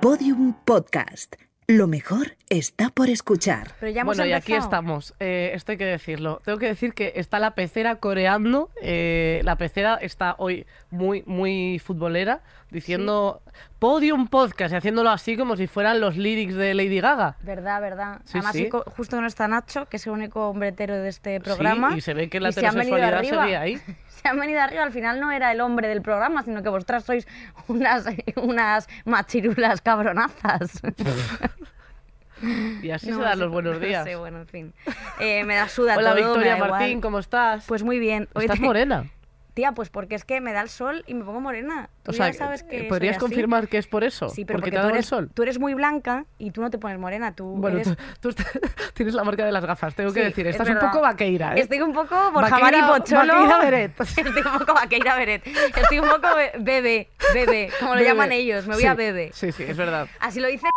Podium Podcast. Lo mejor está por escuchar. Pero ya hemos Bueno, y aquí estamos. Eh, esto hay que decirlo. Tengo que decir que está la pecera coreando. eh, la pecera está hoy muy, muy futbolera, diciendo Podium Podcast y haciéndolo así como si fueran los lyrics de Lady Gaga. Verdad, verdad. Sí, Además, sí. justo no está Nacho, que es el único hombretero de este programa. Sí, y se ve que la y se heterosexualidad se arriba. ve ahí. Se han venido arriba. Al final no era el hombre del programa, sino que vosotras sois unas, unas machirulas cabronazas. Y así No se dan los buenos no días. sé, bueno, en fin. Eh, me da suda Hola todo, Victoria da igual. Martín, ¿cómo estás? Pues muy bien. Hoy Estás te- morena. Tía, pues porque es que me da el sol y me pongo morena. Tú O sea, ya sabes que soy ¿podrías así. confirmar que es por eso? Sí, pero porque porque, te tú, dado el eres, sol. tú eres muy blanca y tú no te pones morena. Tú Bueno, eres... tú, tú tienes la marca de las gafas, tengo que decir. es Estás un poco vaqueira, ¿eh? Estoy un poco Vaqueira- Mari Pocholo. Vaqueira Beret. Estoy un poco vaqueira Beret. Estoy un poco be- bebé, bebé, como lo llaman ellos. Me voy Sí, a bebé. Sí, sí, es verdad. Así lo dice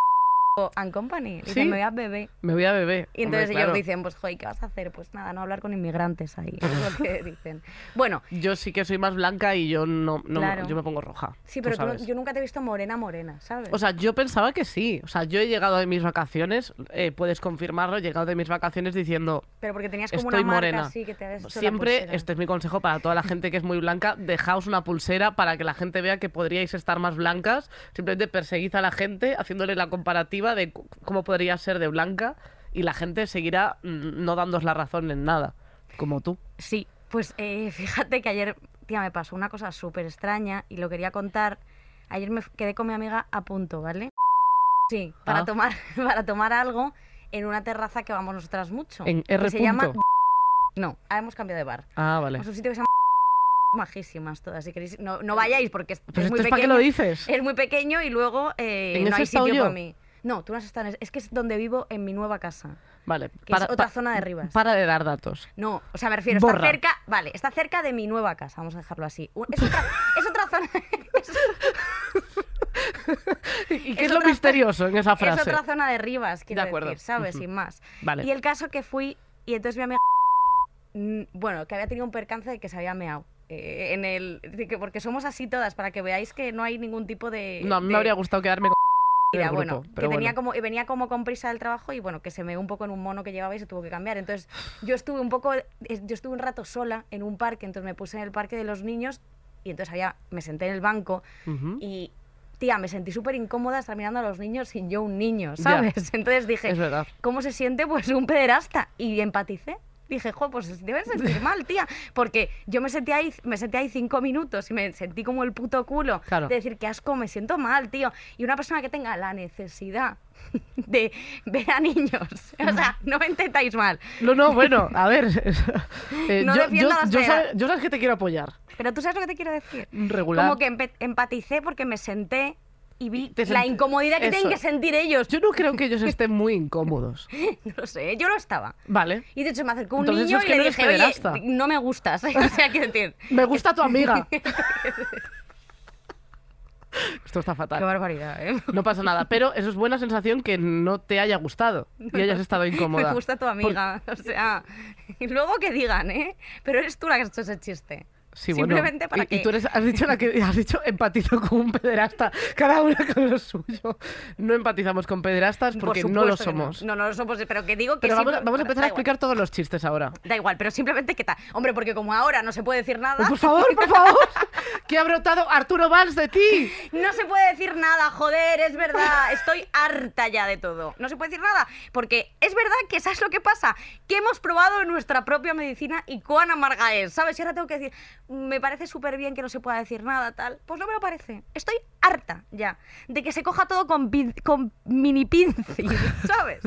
and Company. Dicen, ¿Sí? me voy a bebé. Me voy a beber. Y entonces Hombre, ellos claro. dicen, pues, joder, ¿qué vas a hacer? Pues nada, no hablar con inmigrantes ahí. Es lo que dicen. Bueno, Yo sí que soy más blanca y yo no, no Claro. yo me pongo roja. sí, pero tú yo nunca te he visto morena, morena, ¿sabes? O sea, yo pensaba que sí. O sea, yo he llegado de mis vacaciones, eh, puedes confirmarlo, he llegado de mis vacaciones diciendo, pero porque tenías como estoy una marca morena. así que te habías hecho siempre, este es mi consejo para toda la gente que es muy blanca, dejaos una pulsera para que la gente vea que podríais estar más blancas. Simplemente perseguid a la gente haciéndole la comparativa de cómo podría ser de blanca y la gente seguirá mm, no dándos la razón en nada, como tú. Sí, pues eh, fíjate que ayer, tía, me pasó una cosa súper extraña y lo quería contar. Ayer me quedé con mi amiga a punto, ¿vale? Sí, para, Ah. tomar, para tomar algo en una terraza que vamos nosotras mucho. En que R. se llama... No, ahora hemos cambiado de bar. Ah, vale. Es un sitio que se llama majísimas todas. Si queréis, no, no vayáis porque es, Pero es esto muy es para qué pequeño. lo dices. Es muy pequeño y luego eh, ¿En no hay sitio yo? para mí. No, tú no has estado en Es que es donde vivo en mi nueva casa. Vale. que es otra zona de Rivas. Para de dar datos. No, o sea, me refiero, Borra. está cerca, vale, está cerca de mi nueva casa, vamos a dejarlo así. Es otra, es otra zona, ¿Y qué Es es, lo misterioso en esa es frase? otra zona de Rivas, quiero De acuerdo. decir, ¿sabes? Sin más. Vale. Y el caso que fui, y entonces mi amiga, mm, bueno, que había tenido un percance de que se había meado. eh, en el, porque somos así todas, para que veáis que no hay ningún tipo de... No, a mí de- me habría gustado quedarme Mira, grupo, bueno, pero que tenía bueno. como, venía como con prisa del trabajo y bueno, que se me un poco en un mono que llevaba y se tuvo que cambiar. Entonces, yo estuve un poco, yo estuve un rato sola en un parque, entonces me puse en el parque de los niños y entonces había, me senté en el banco Ujú. y, tía, me sentí súper incómoda estar mirando a los niños sin yo un niño. ¿sabes? Entonces dije. ¿cómo se siente pues un pederasta? Y empaticé. Dije, jo, pues se deben sentir mal, tía. Porque yo me senté ahí, me senté ahí cinco minutos y me sentí como el puto culo Claro. de decir que asco, me siento mal, tío. Y una persona que tenga la necesidad de ver a niños, o sea, no me entendáis mal. No, no, bueno, a ver. eh, No yo, defiendo yo, yo, sabe- yo sabes que te quiero apoyar. Pero tú sabes lo que te quiero decir. Regular. Como que empaticé porque me senté y vi la sent- incomodidad que tienen eso. que sentir ellos. Yo no creo que ellos estén muy incómodos. No lo sé, yo lo estaba. Vale. Y de hecho me acercó un Entonces niño es y que le no eres dije, oye, pederasta". no me gustas. O sea, quiero decir, Me gusta tu amiga. Esto está qué fatal. barbaridad, ¿eh? No pasa nada, pero eso es buena sensación que no te haya gustado y hayas estado incómoda. Me gusta tu amiga. O sea, y luego que digan, ¿eh? Pero eres tú la que has hecho ese chiste. Sí, bueno. Simplemente para y, que... y tú eres, has dicho la que has dicho empatizo con un pederasta, cada una con lo suyo. No empatizamos con pederastas Por porque no lo que somos. No, no lo somos, pero que digo que Pero vamos, a empezar a igual. explicar todos los chistes ahora. Da igual, pero simplemente que tal. Hombre, porque como ahora no se puede decir nada, Por favor, por favor. ¿Qué ha brotado Arturo Valls de ti? no se puede decir nada, joder, es verdad. Estoy harta ya de todo. No se puede decir nada, porque es verdad que ¿sabes lo que pasa? Que hemos probado nuestra propia medicina y cuán amarga es, ¿sabes? Y ahora tengo que decir, me parece súper bien que no se pueda decir nada, tal. Pues no me lo parece. Estoy harta ya de que se coja todo con, pin- con mini pincel, ¿sabes?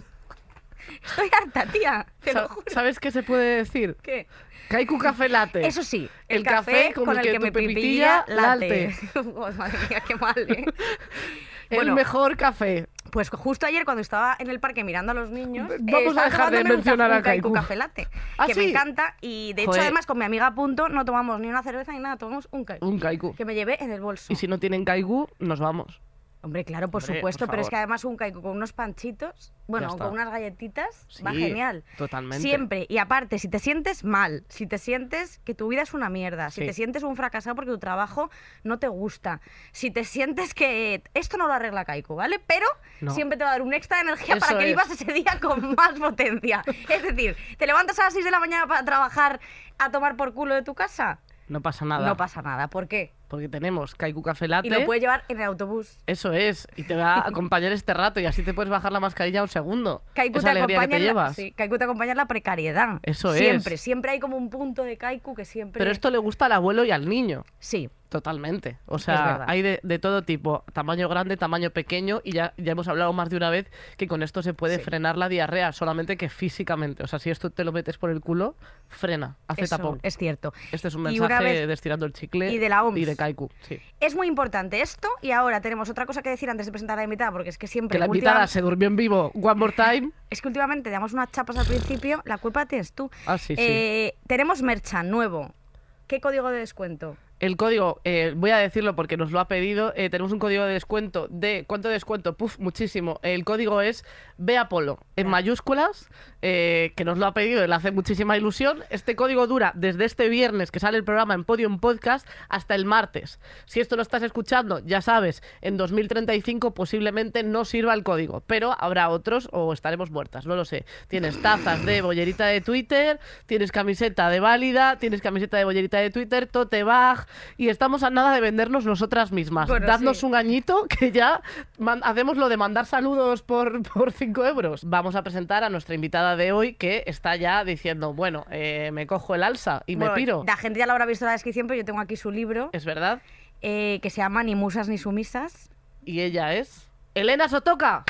Estoy harta, tía. Te lo juro. ¿Sabes qué se puede decir? ¿Qué? Kaiku Café Latte. Eso sí, El café con el que me pepitilla late. Oh, madre mía, qué mal, ¿eh? El Bueno. mejor café. Pues justo ayer cuando estaba en el parque mirando a los niños, Vamos eh, a dejar de un mencionar café- a un Kaiku café latte, ¿Ah, que me sí? encanta y de hecho Joder. además con mi amiga a punto no tomamos ni una cerveza ni nada, tomamos un Kaiku Un Kaiku. que me llevé en el bolso. Y si no tienen Kaiku, nos vamos. Hombre, claro, por Hombre, supuesto, por pero es que además un caico con unos panchitos, bueno, con unas galletitas, va genial. totalmente. Siempre. Y aparte, si te sientes mal, si te sientes que tu vida es una mierda, si Sí. te sientes un fracasado porque tu trabajo no te gusta, si te sientes que esto no lo arregla Caico, ¿vale? Pero No. siempre te va a dar un extra de energía para que es. vivas ese día con más potencia. Es decir, ¿te levantas a las 6 de la mañana para trabajar a tomar por culo de tu casa? No pasa nada. No pasa nada. ¿Por qué? Porque tenemos Kaiku Café Latte. Y lo puedes llevar en el autobús. Eso es. Y te va a acompañar este rato y así te puedes bajar la mascarilla un segundo. Kaiku Esa te, alegría que acompaña te en la, llevas. sí, Kaiku te acompaña en la precariedad. Eso es. Siempre, siempre hay como un punto de Kaiku que siempre... Pero esto le gusta al abuelo y al niño. Sí, Totalmente. O sea, hay de, de todo tipo, tamaño grande, tamaño pequeño, y ya, ya hemos hablado más de una vez que con esto se puede Sí. frenar la diarrea, solamente que físicamente. O sea, si esto te lo metes por el culo, frena, hace eso tapón. es cierto. Este es un mensaje vez- de estirando el chicle y de la OMS. y de Kaiku. Sí. Es muy importante esto y ahora tenemos otra cosa que decir antes de presentar a la invitada, porque es que siempre... Que la invitada se durmió en vivo one more time. Es que últimamente damos unas chapas al principio, la culpa tienes tú. Ah, sí, sí. Eh, tenemos merchan nuevo. ¿Qué código de descuento? El código, eh, voy a decirlo porque nos lo ha pedido, eh, tenemos un código de descuento de, ¿cuánto descuento? Puf, muchísimo. El código es BEAPOLO, en mayúsculas, eh, que nos lo ha pedido y le hace muchísima ilusión. Este código dura desde este viernes que sale el programa en Podium Podcast hasta el martes. Si esto lo estás escuchando, ya sabes, en 2035 posiblemente no sirva el código, pero habrá otros o estaremos muertas, no lo sé. Tienes tazas de bollerita de Twitter, tienes camiseta de válida, tienes camiseta de bollerita de Twitter, tote bag y estamos a nada de vendernos nosotras mismas. Bueno, Dadnos sí. un añito que ya hacemos lo de mandar saludos por, por 5 euros. Vamos a presentar a nuestra invitada de hoy que está ya diciendo, bueno, eh, me cojo el alza y Bueno, me piro. La gente ya lo habrá visto en la descripción, pero yo tengo aquí su libro, Es verdad. eh, que se llama Ni musas ni sumisas. Y ella es Elena Sotoca.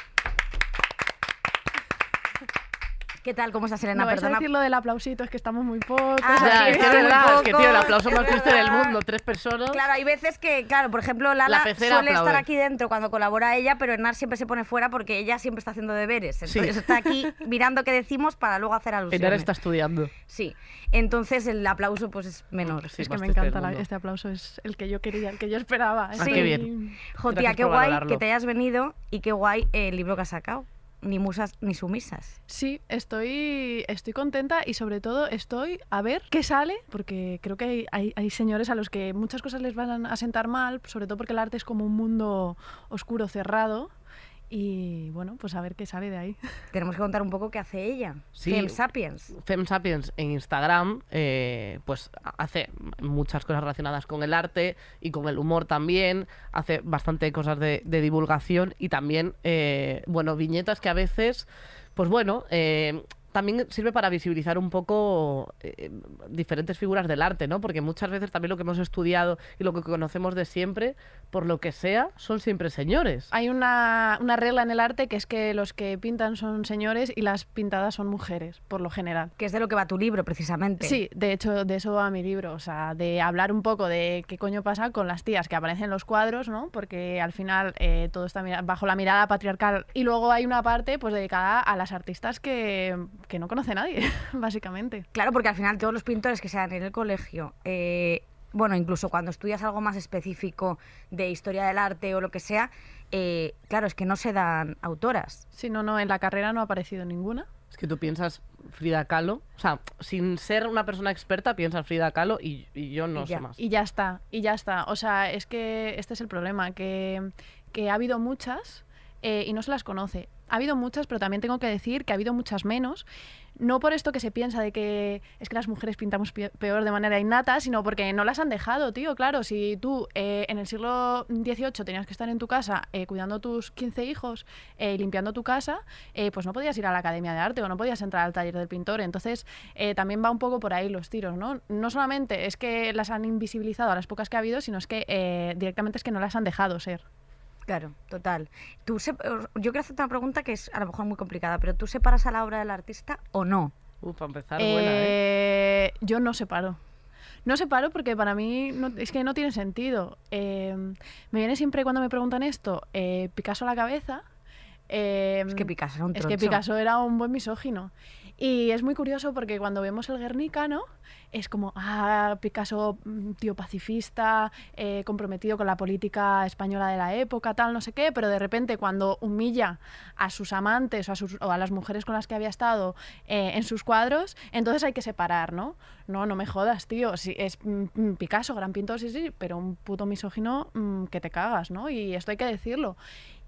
¿Qué tal? ¿Cómo estás, Elena? No vais a Perdona. decir lo del aplausito, es que estamos muy pocos. Ah, Ya, sí, es que es está muy verdad, es que poco, tío, el aplauso es más triste del mundo, tres personas. Claro, hay veces que, claro, por ejemplo, Lala La suele aplaude. estar aquí dentro cuando colabora ella, pero Enar siempre se pone fuera porque ella siempre está haciendo deberes. Entonces está aquí mirando qué decimos para luego hacer alusiones. Enar está estudiando. Sí. Entonces el aplauso pues es menor. Sí, es que me encanta la- este aplauso, es el que yo quería, el que yo esperaba. Ah, qué bien. Jo, tía, Gracias qué guay valorarlo. que te hayas venido y qué guay el libro que has sacado. Ni musas ni sumisas. Sí, estoy, estoy contenta y sobre todo estoy a ver qué sale, porque creo que hay, hay- hay señores a los que muchas cosas les van a sentar mal, sobre todo porque el arte es como un mundo oscuro, cerrado. Y bueno, pues a ver qué sale de ahí. Tenemos que contar un poco qué hace ella. Sí. Fem Sapiens. Fem Sapiens en Instagram, eh, pues hace muchas cosas relacionadas con el arte y con el humor también. Hace bastante cosas de, de divulgación y también, eh, bueno, viñetas que a veces, pues bueno, eh, también sirve para visibilizar un poco eh, diferentes figuras del arte, ¿no? Porque muchas veces también lo que hemos estudiado y lo que conocemos de siempre, por lo que sea, son siempre señores. Hay una, una regla en el arte que es que los que pintan son señores y las pintadas son mujeres, por lo general. Que es de lo que va tu libro, precisamente. Sí, de hecho, de eso va mi libro, o sea, de hablar un poco de qué coño pasa con las tías que aparecen en los cuadros, ¿no? Porque al final eh, todo está mira- bajo la mirada patriarcal y luego hay una parte pues dedicada a las artistas que, que no conoce nadie, básicamente. Claro, porque al final todos los pintores que sean en el colegio, eh, bueno, incluso cuando estudias algo más específico de historia del arte o lo que sea, eh, claro, es que no se dan autoras. Si no, no, en la carrera no ha aparecido ninguna. Es que tú piensas Frida Kahlo, o sea, sin ser una persona experta, piensas Frida Kahlo y, y yo no Y sé ya. más. Y ya está, y ya está. O sea, es que este es el problema, que, que ha habido muchas eh, y no se las conoce. Ha habido muchas, pero también tengo que decir que ha habido muchas menos. No por esto que se piensa de que es que las mujeres pintamos pi- peor de manera innata, sino porque no las han dejado, tío. Claro, si tú eh, en el siglo XVIII tenías que estar en tu casa eh, cuidando tus 15 hijos eh, y limpiando tu casa, eh, pues no podías ir a la academia de arte o no podías entrar al taller del pintor. Entonces, eh, también va un poco por ahí los tiros, ¿no? No solamente es que las han invisibilizado a las pocas que ha habido, sino es que directamente es que no las han dejado ser. Claro, total. Tú se- yo quiero hacerte una pregunta que es a lo mejor muy complicada, pero ¿tú separas a la obra del artista o no? Uh, para empezar, buena, ¿eh? Eh, Yo no separo. No separo porque para mí no- es que no tiene sentido. Eh, me viene siempre cuando me preguntan esto, eh, Picasso a la cabeza. eh, Es que Picasso era un Es que. Picasso era un buen misógino. Y es muy curioso porque cuando vemos el Guernica, ¿no? Es como, ah, Picasso, mm, tío pacifista, eh, comprometido con la política española de la época, tal, no sé qué, pero de repente cuando humilla a sus amantes o a, sus- a las mujeres con las que había estado eh, en sus cuadros, entonces hay que separar, ¿no? No, no me jodas, tío. Sí, es mm, mm, Picasso, gran pintor, sí, sí, pero un puto misógino mm, que te cagas, ¿no? Y esto hay que decirlo.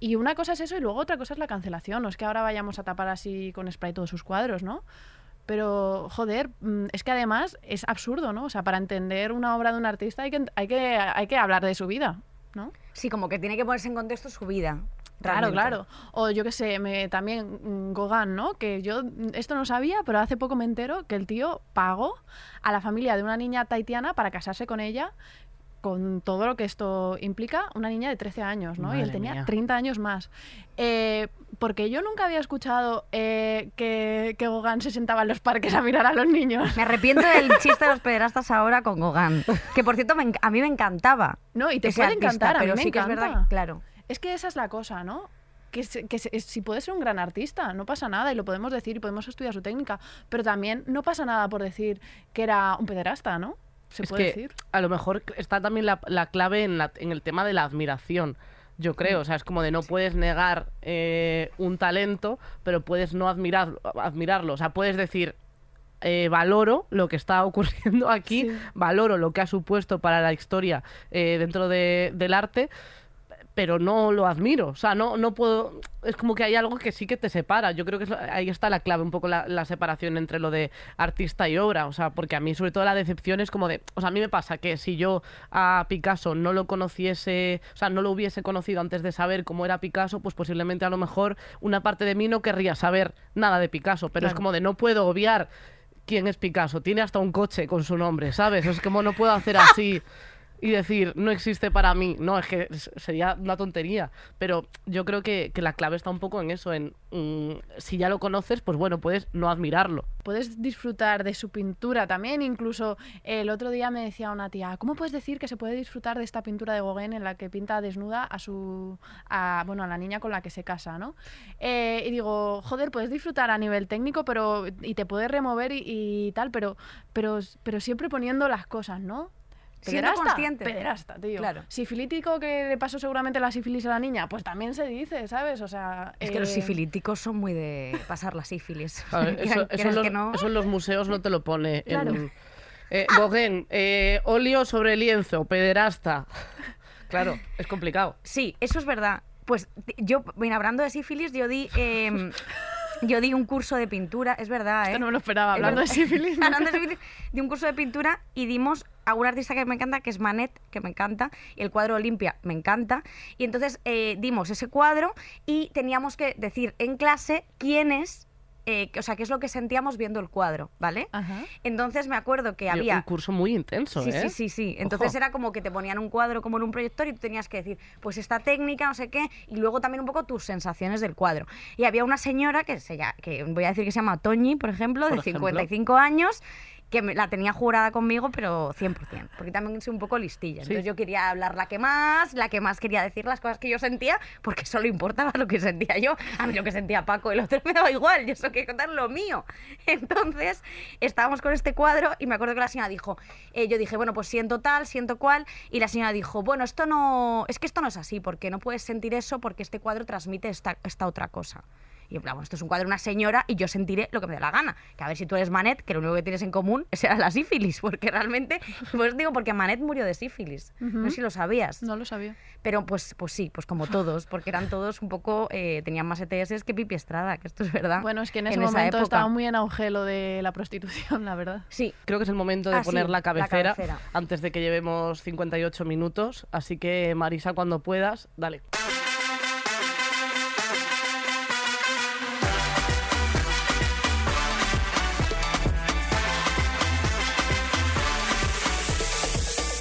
Y una cosa es eso y luego otra cosa es la cancelación. No es que ahora vayamos a tapar así con spray todos sus cuadros, ¿no? Pero, joder, mm, es que además es absurdo, ¿no? O sea, para entender una obra de un artista hay que, hay que, hay que hablar de su vida, ¿no? Sí, como que tiene que ponerse en contexto su vida. Claro, realmente. claro. O yo qué sé, me, también mm, Gauguin, ¿no? Que yo mm, esto no sabía, pero hace poco me entero que el tío pagó a la familia de una niña taitiana para casarse con ella con todo lo que esto implica, una niña de 13 años, ¿no? y él Madre tenía mía. 30 años más. Eh, porque yo nunca había escuchado eh, que, que Gauguin se sentaba en los parques a mirar a los niños. Me arrepiento del chiste de los pederastas ahora con Gauguin. Que por cierto, me a mí me encantaba. No, y te puede artista, encantar, a mí pero me sí que es verdad, claro. Es que esa es la cosa, ¿no? Que, se- que se- si puede ser un gran artista, no pasa nada y lo podemos decir y podemos estudiar su técnica, pero también no pasa nada por decir que era un pederasta, ¿no? Se es puede que decir. a lo mejor está también la, la clave en, la- en el tema de la admiración. Yo Mm. creo, o sea, es como de no puedes negar eh, un talento, pero puedes no admirar, admirarlo. O sea, puedes decir, eh, valoro lo que está ocurriendo aquí, Sí. valoro lo que ha supuesto para la historia eh, dentro de- del arte, pero no lo admiro. O sea, no, no puedo. Es como que hay algo que sí que te separa. Yo creo que ahí está la clave, un poco la, la separación entre lo de artista y obra. O sea, porque a mí, sobre todo, la decepción es como de. O sea, a mí me pasa que si yo a Picasso no lo conociese, o sea, no lo hubiese conocido antes de saber cómo era Picasso, pues posiblemente a lo mejor una parte de mí no querría saber nada de Picasso. Pero es como de no puedo obviar quién es Picasso. Tiene hasta un coche con su nombre, ¿sabes? Es como no puedo hacer así y decir, no existe para mí. No, es que sería una tontería. Pero yo creo que, que la clave está un poco en eso, en mm, si ya lo conoces, pues bueno, puedes no admirarlo. Puedes disfrutar de su pintura también, incluso el otro día me decía una tía, ¿cómo puedes decir que se puede disfrutar de esta pintura de Gauguin en la que pinta desnuda a su, a, bueno, a la niña con la que se casa, ¿no? Eh, y digo, joder, puedes disfrutar a nivel técnico, pero y te puedes remover y, y tal, pero, pero, pero siempre poniendo las cosas, ¿no? Siendo consciente. Pederasta, tío. Claro. Sifilítico que le pasó seguramente la sífilis a la niña, pues también se dice, ¿sabes? O sea, Es que los eh, sifilíticos son muy de pasar la sífilis. Ver, eso, los, que no. eso en los museos no te lo pone. Claro. En, eh, Gauguin, eh, óleo sobre lienzo, pederasta. Claro, es complicado. Sí, eso es verdad. Pues yo, bueno, hablando de sífilis, yo di, em, yo di un curso de pintura, es verdad, ¿eh? Esto no me lo esperaba, Es hablando de sífilis. hablando de sífilis, di un curso de pintura y dimos a un artista que me encanta, que es Manet, que me encanta, y el cuadro Olimpia me encanta. Y entonces eh, dimos ese cuadro y teníamos que decir en clase quién es, eh, o sea, qué es lo que sentíamos viendo el cuadro, ¿vale? Ajá. Entonces me acuerdo que había... Un curso muy intenso, Sí, ¿eh? sí, sí, sí. Entonces Ojo. era como que te ponían un cuadro como en un proyector y tú tenías que decir, pues esta técnica, no sé qué, y luego también un poco tus sensaciones del cuadro. Y había una señora que se llama, que voy a decir que se llama Toñi, por ejemplo, Por de ejemplo. 55 años, que me- la tenía jurada conmigo, pero 100%, porque también soy un poco listilla. Sí. Entonces yo quería hablar la que más, la que más quería decir las cosas que yo sentía, porque solo importaba lo que sentía yo. A mí lo que sentía Paco, el otro me daba igual, yo solo quería contar lo mío. Entonces estábamos con este cuadro y me acuerdo que la señora dijo, eh, yo dije, bueno, pues siento tal, siento cual, y la señora dijo, bueno, esto no, es que esto no es así, porque no puedes sentir eso porque este cuadro transmite esta, esta otra cosa. Y en plan, bueno, esto es un cuadro de una señora y yo sentiré lo que me dé la gana. Que a ver si tú eres Manet, que lo único que tienes en común será la sífilis, porque realmente, pues digo, porque Manet murió de sífilis. No sé si lo sabías. No lo sabía. Pero pues, pues sí, pues como todos, porque eran todos un poco, eh, tenían más ETS que Pipi Estrada, que esto es verdad. Bueno, es que en ese momento estaba muy en auge lo de la prostitución, la verdad. Sí, Creo que es el momento de Ah, poner la la cabecera, cabecera. antes de que llevemos 58 minutos. Así que, Marisa, cuando puedas, dale.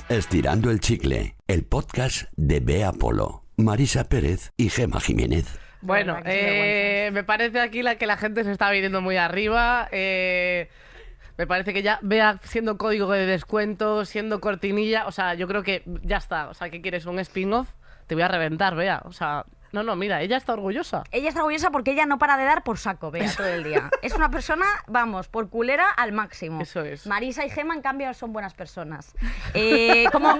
Estirando el chicle, el podcast de Bea Polo, Marisa Pérez y Gema Jiménez. Bueno, eh, me parece aquí la que la gente se está viniendo muy arriba. eh, me parece que ya vea siendo código de descuento, siendo cortinilla. O sea, yo creo que ya está. O sea, ¿qué quieres? ¿Un spin-off? Te voy a reventar, vea. O sea, No, no, mira, ella está orgullosa. Ella está orgullosa porque ella no para de dar por saco, vea, todo el día. Es una persona, vamos, por culera al máximo. Eso es. Marisa y Gema, en cambio, son buenas personas. Eh, ¿cómo,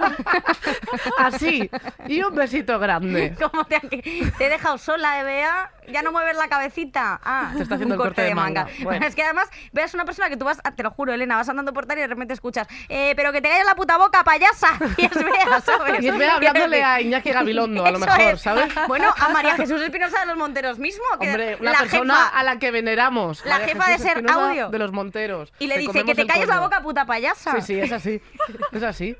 Así. Y un besito grande. cómo te, te he dejado sola, eh, Bea? ¿Ya no mueves la cabecita? Ah, Te está haciendo un el corte de manga. Bueno. Es que además, veas una persona que tú vas, te lo juro, Elena, vas andando por tal y de repente escuchas, eh, pero que te calles la puta boca, payasa. Y es Bea, ¿sabes? Y es Bea hablándole a Iñaki Gabilondo, a lo mejor, es. ¿sabes? Bueno, a María Jesús Espinosa de los Monteros mismo. Que Hombre, una la persona jefa- a la que veneramos. la María jefa de Ser Espinosa Audio. De los Monteros. Y le dice que te calles la boca, puta payasa. Sí, sí, es así. Es así.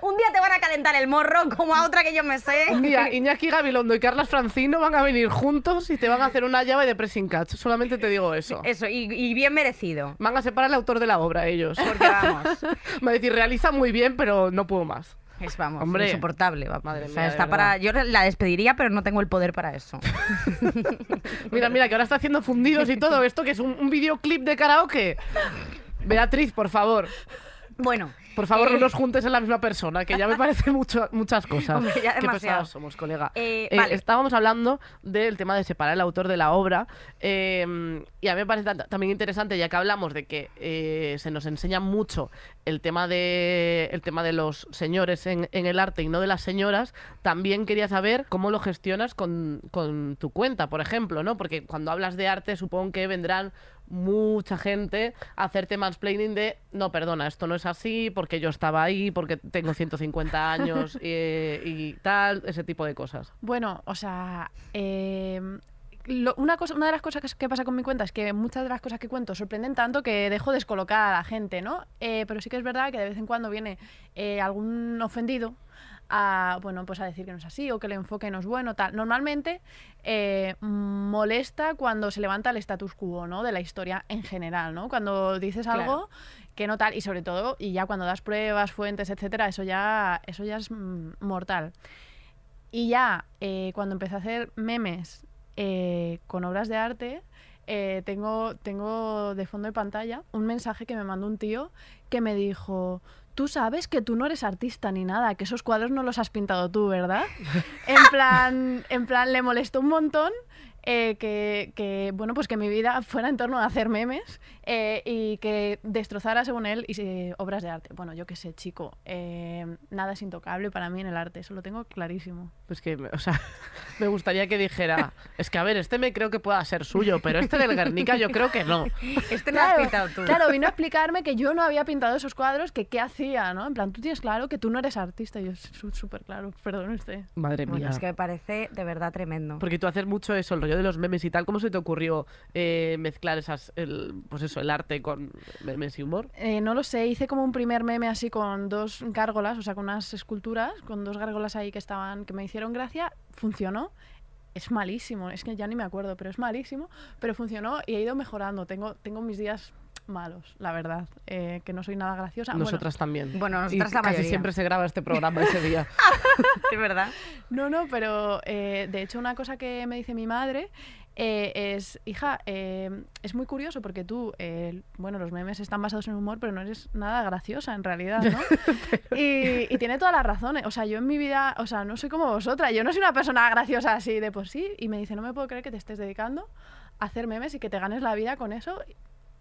Un día te van a calentar el morro como a otra que yo me sé. Un día Iñaki Gabilondo y Carlas Francino van a venir juntos y te van a hacer una llave de pressing catch. Solamente te digo eso. Eso, y, y bien merecido. Van a separar al autor de la obra ellos. Porque vamos, Va a decir, realiza muy bien, pero no puedo más. Es vamos, Hombre. insoportable. va. Madre O sea, mía, de está para, yo la despediría, pero no tengo el poder para eso. Mira, mira, que ahora está haciendo fundidos y todo esto, que es un, un videoclip de karaoke. Beatriz, por favor. Bueno, Por favor, eh, no nos juntes en la misma persona, que ya me parece mucho, muchas cosas. Hombre, ya Qué pesados somos, colega. Eh, Eh, vale. Estábamos hablando del tema de separar el autor de la obra. eh, y a mí me parece ta- también interesante, ya que hablamos de que se nos enseña mucho el tema de, el tema de los señores en, en el arte y no de las señoras, también quería saber cómo lo gestionas con, con tu cuenta, por ejemplo, ¿no? Porque cuando hablas de arte, supongo que vendrán mucha gente a hacerte mansplaining de no, perdona, esto no es así, porque yo estaba ahí, porque tengo 150 años y, tal, ese tipo de cosas. Bueno, o sea, lo- una, cosa, una de las cosas que, pasa con mi cuenta es que muchas de las cosas que cuento sorprenden tanto que dejo descolocar a la gente, ¿no? Eh, pero sí que es verdad que de vez en cuando viene eh, algún ofendido a, bueno, pues a decir que no es así o que el enfoque no es bueno, tal. Normalmente eh, molesta cuando se levanta el status quo, ¿no? De la historia en general, ¿no? Cuando dices Claro. algo que no tal y sobre todo y ya cuando das pruebas, fuentes, etcétera, eso ya eso ya es mm, mortal. Y ya eh, cuando empecé a hacer memes eh, con obras de arte, eh, tengo, tengo de fondo de pantalla un mensaje que me mandó un tío que me dijo, tú sabes que tú no eres artista ni nada, que esos cuadros no los has pintado tú, ¿verdad? en, plan, en plan, le molestó un montón. Eh, que, que, bueno, pues que mi vida fuera en torno a hacer memes eh, y que destrozara, según él, y, eh, obras de arte. Bueno, yo qué sé, chico, eh, nada es intocable para mí en el arte, eso lo tengo clarísimo. Pues que, o sea, me gustaría que dijera, es que a ver, este me creo que pueda ser suyo, pero este del Guernica yo creo que no. este no lo has pintado tú. Claro, vino a explicarme que yo no había pintado esos cuadros, que qué hacía, ¿no? En plan, tú tienes claro que tú no eres artista. Y yo, "Sú- súper claro, perdón usted. Madre Bueno, mía. es que me parece de verdad tremendo. Porque tú haces mucho eso, el rollo de los memes y tal. ¿Cómo se te ocurrió eh, mezclar esas, el, pues eso, el arte con memes y humor? Eh, no lo sé, hice como un primer meme así con dos gárgolas, o sea, con unas esculturas, con dos gárgolas ahí que estaban, que me hicieron gracia, funcionó. Es malísimo, es que ya ni me acuerdo, pero es malísimo, pero funcionó y he ido mejorando. Tengo, tengo mis días malos, la verdad, eh, que no soy nada graciosa. Bueno, Nosotras también. Bueno, y nosotras la casi mayoría. siempre se graba este programa ese día. es verdad. No, no, pero eh, de hecho una cosa que me dice mi madre eh, es, hija, eh, es muy curioso porque tú, eh, bueno, los memes están basados en humor, pero no eres nada graciosa en realidad, ¿no? y, y tiene todas las razones. O sea, yo en mi vida, o sea, no soy como vosotras, yo no soy una persona graciosa así de por sí. Y me dice, no me puedo creer que te estés dedicando a hacer memes y que te ganes la vida con eso.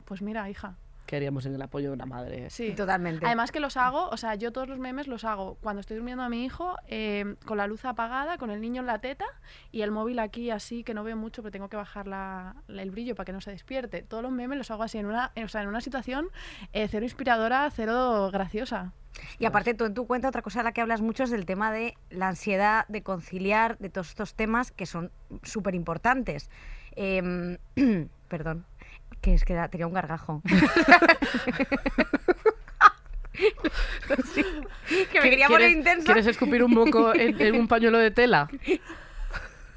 Pues mira, hija, ¿Qué haríamos en el apoyo de una madre? sí. Totalmente. Además que los hago, o sea, yo todos los memes los hago cuando estoy durmiendo a mi hijo, eh, con la luz apagada, con el niño en la teta y el móvil aquí así, que no veo mucho, pero tengo que bajar la- la- el brillo para que no se despierte. Todos los memes los hago así, en una, o sea, en una situación eh, cero inspiradora, cero graciosa. Y aparte tú en tu cuenta, otra cosa de la que hablas mucho es del tema de la ansiedad de conciliar, de todos estos temas que son súper importantes. perdón, que es que tenía un gargajo. que me quería poner ¿Quieres- intensa. ¿Quieres escupir un moco en, en un pañuelo de tela?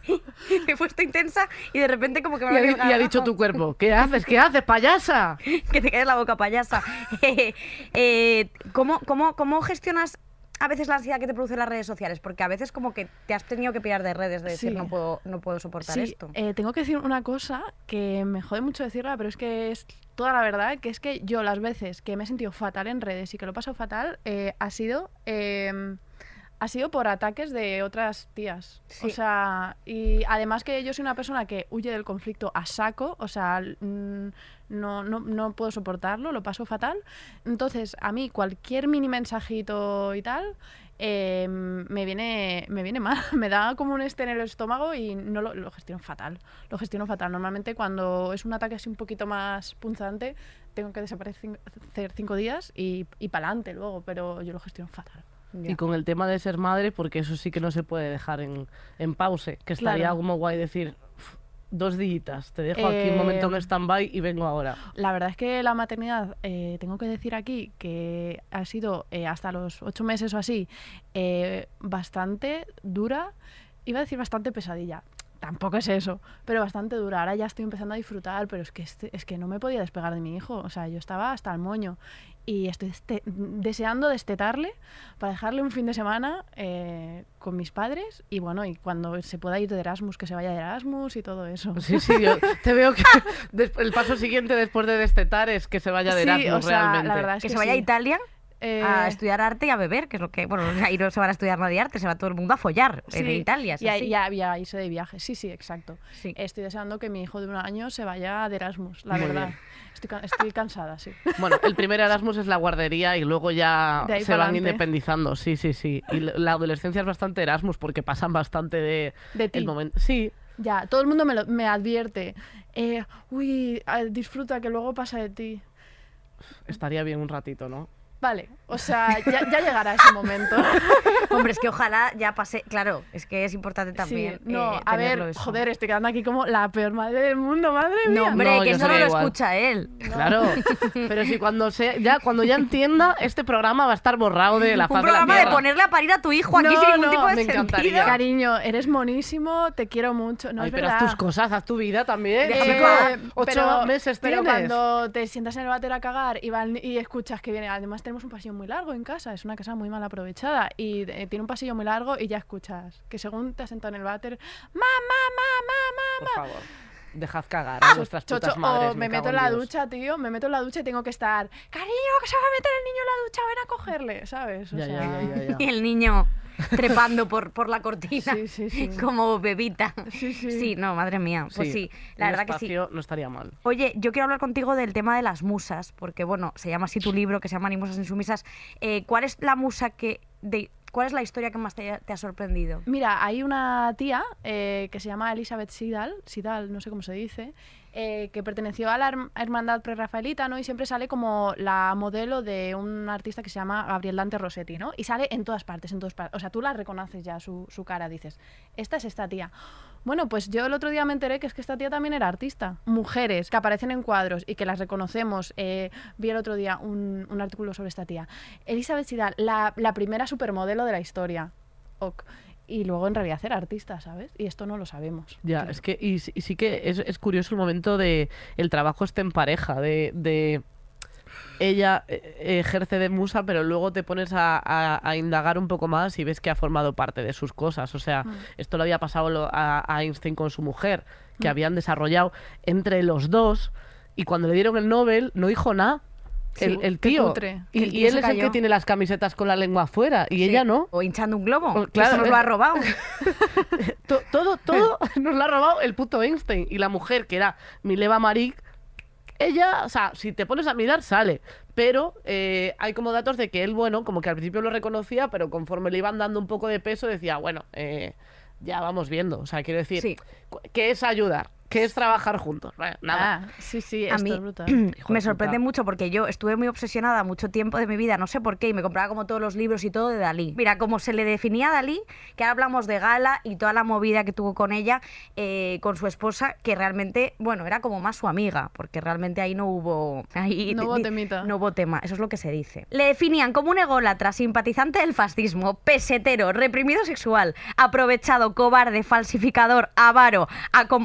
Me he puesto intensa y de repente como que me Y ha, y ha dicho tu cuerpo, ¿qué haces? ¿Qué haces, payasa? que te caes la boca payasa. Eh, eh, ¿cómo, cómo, ¿Cómo gestionas a veces la ansiedad que te producen las redes sociales? Porque a veces como que te has tenido que pillar de redes, de decir, Sí. no, puedo, no puedo soportar Sí, esto. eh, tengo que decir una cosa que me jode mucho decirla, pero es que es toda la verdad, que es que yo las veces que me he sentido fatal en redes y que lo he pasado fatal, eh, ha sido eh, ha sido por ataques de otras tías. Sí. O sea, y además que yo soy una persona que huye del conflicto a saco, o sea, mm, no, no, no puedo soportarlo, lo paso fatal. Entonces, a mí cualquier mini mensajito y tal, eh, me, viene, me viene mal, me da como un este en el estómago y no lo, lo gestiono fatal. Lo gestiono fatal. Normalmente cuando es un ataque así un poquito más punzante, tengo que desaparecer cinco días y, y para adelante luego, pero yo lo gestiono fatal. Y con el tema de ser madre, porque eso sí que no se puede dejar en, en pause, que estaría Claro. como guay decir "Uf, dos días, te dejo aquí un momento en Eh, stand-by y vengo ahora. La verdad es que la maternidad, eh, tengo que decir aquí que ha sido eh, hasta los ocho meses o así eh, bastante dura, iba a decir bastante pesadilla. Tampoco es eso, pero bastante dura. Ahora ya estoy empezando a disfrutar, pero es que, este- es que no me podía despegar de mi hijo. O sea, yo estaba hasta el moño y estoy este- deseando destetarle para dejarle un fin de semana eh, con mis padres y bueno, y cuando se pueda ir de Erasmus, que se vaya de Erasmus y todo eso. Sí, sí, yo te veo que el paso siguiente después de destetar es que se vaya de Sí, Erasmus o sea, la realmente. verdad es que que se vaya a sí. Italia Eh, a estudiar arte y a beber, que es lo que, bueno, ahí no se van a estudiar nadie arte, se va todo el mundo a follar en Sí, Italia. es y así. a- y a irse de viaje. Sí, sí, exacto. Sí. Estoy deseando que mi hijo de un año se vaya de Erasmus, la Muy verdad. bien. Estoy, estoy cansada, sí. Bueno, el primer Erasmus es la guardería y luego ya se van independizando. Sí, sí, sí. Y la adolescencia es bastante Erasmus porque pasan bastante de, De ti. el momento. Sí, Ya, todo el mundo me, lo- me advierte. eh, uy, disfruta que luego pasa de ti. estaría bien un ratito, ¿no? Vale, o sea, ya, ya llegará ese momento. Hombre, es que ojalá ya pase. Claro, es que es importante también. Sí, no, eh, a ver, eso. joder, estoy quedando aquí como la peor madre del mundo, madre mía. No, hombre, No, que eso no lo igual. escucha él. Claro. Pero si cuando se, ya cuando ya entienda, este programa va a estar borrado de la Un faz de la programa de ponerle a parir a tu hijo aquí No, sin ningún no, tipo de me sentido. encantaría. Cariño, eres monísimo, te quiero mucho. No, Ay, es pero verdad. haz tus cosas, haz tu vida también. Paz. Ocho pero, meses pero tienes. cuando te sientas en el váter a cagar y, van- y escuchas que viene, además tenemos un pasillo muy largo en casa, es una casa muy mal aprovechada y eh, tiene un pasillo muy largo y ya escuchas que según te has sentado en el váter, mamá, mamá, Por favor, dejad cagar a vuestras Chocho, putas madres. o me, meto en la Dios. ducha, tío, me meto en la ducha y tengo que estar, cariño, que se va a meter el niño en la ducha, ven a cogerle, ¿sabes? O Ya, sea, ya, ya, ya. Y el niño trepando por, por la cortina Sí, sí, sí. como bebita. Sí, sí. no, madre mía. Pues sí, la un verdad que sí. no estaría mal. Oye, yo quiero hablar contigo del tema de las musas, porque bueno, se llama así tu libro, que se llama Ni musas ni sumisas. Eh, ¿Cuál es la musa que... De, ¿Cuál es la historia que más te, te ha sorprendido? Mira, hay una tía eh, que se llama Elizabeth Sidal, Sidal, no sé cómo se dice, eh, que perteneció a la herm- hermandad prerrafaelita, ¿no? Y siempre sale como la modelo de un artista que se llama Gabriel Dante Rossetti, ¿no? Y sale en todas partes, en todas partes. O sea, tú la reconoces ya, su, su cara, dices, esta es esta tía. Bueno, pues yo el otro día me enteré que es que esta tía también era artista. Mujeres que aparecen en cuadros y que las reconocemos. eh, vi el otro día un, un artículo sobre esta tía. Elizabeth Sidal, la, la primera supermodelo de la historia. Ok. Y luego en realidad era artista, ¿sabes? Y esto no lo sabemos. Ya, es que, y, sí- y sí que es, es curioso el momento de el trabajo este en pareja, de, de ella eh, ejerce de musa, pero luego te pones a, a- a indagar un poco más y ves que ha formado parte de sus cosas. O sea, esto lo había pasado lo- a, a Einstein con su mujer, que habían desarrollado entre los dos, y cuando le dieron el Nobel no dijo nada. El, tío. cutre. Y, Que él es el que tiene las camisetas con la lengua afuera, y Sí. ella no. O hinchando un globo. Que claro, Eso nos lo ha robado. To- todo, todo nos lo ha robado el puto Einstein. Y la mujer, que era Mileva Marik, ella, o sea, si te pones a mirar, sale. Pero eh, hay como datos de que él, bueno, como que al principio lo reconocía, pero conforme le iban dando un poco de peso, decía, bueno, eh, ya vamos viendo. O sea, quiero decir, Sí. ¿qué es ayudar? ¿Qué es trabajar juntos? Nada. Ah, sí, sí, A esto mí es brutal. Me de sorprende puta. mucho porque yo estuve muy obsesionada mucho tiempo de mi vida, no sé por qué, y me compraba como todos los libros y todo de Dalí. Mira, como se le definía a Dalí, que ahora hablamos de Gala y toda la movida que tuvo con ella, eh, con su esposa, que realmente, bueno, era como más su amiga, porque realmente ahí no hubo... Ahí, No hubo temita. No hubo tema, eso es lo que se dice. Le definían como un ególatra, simpatizante del fascismo, pesetero, reprimido sexual, aprovechado, cobarde, falsificador, avaro,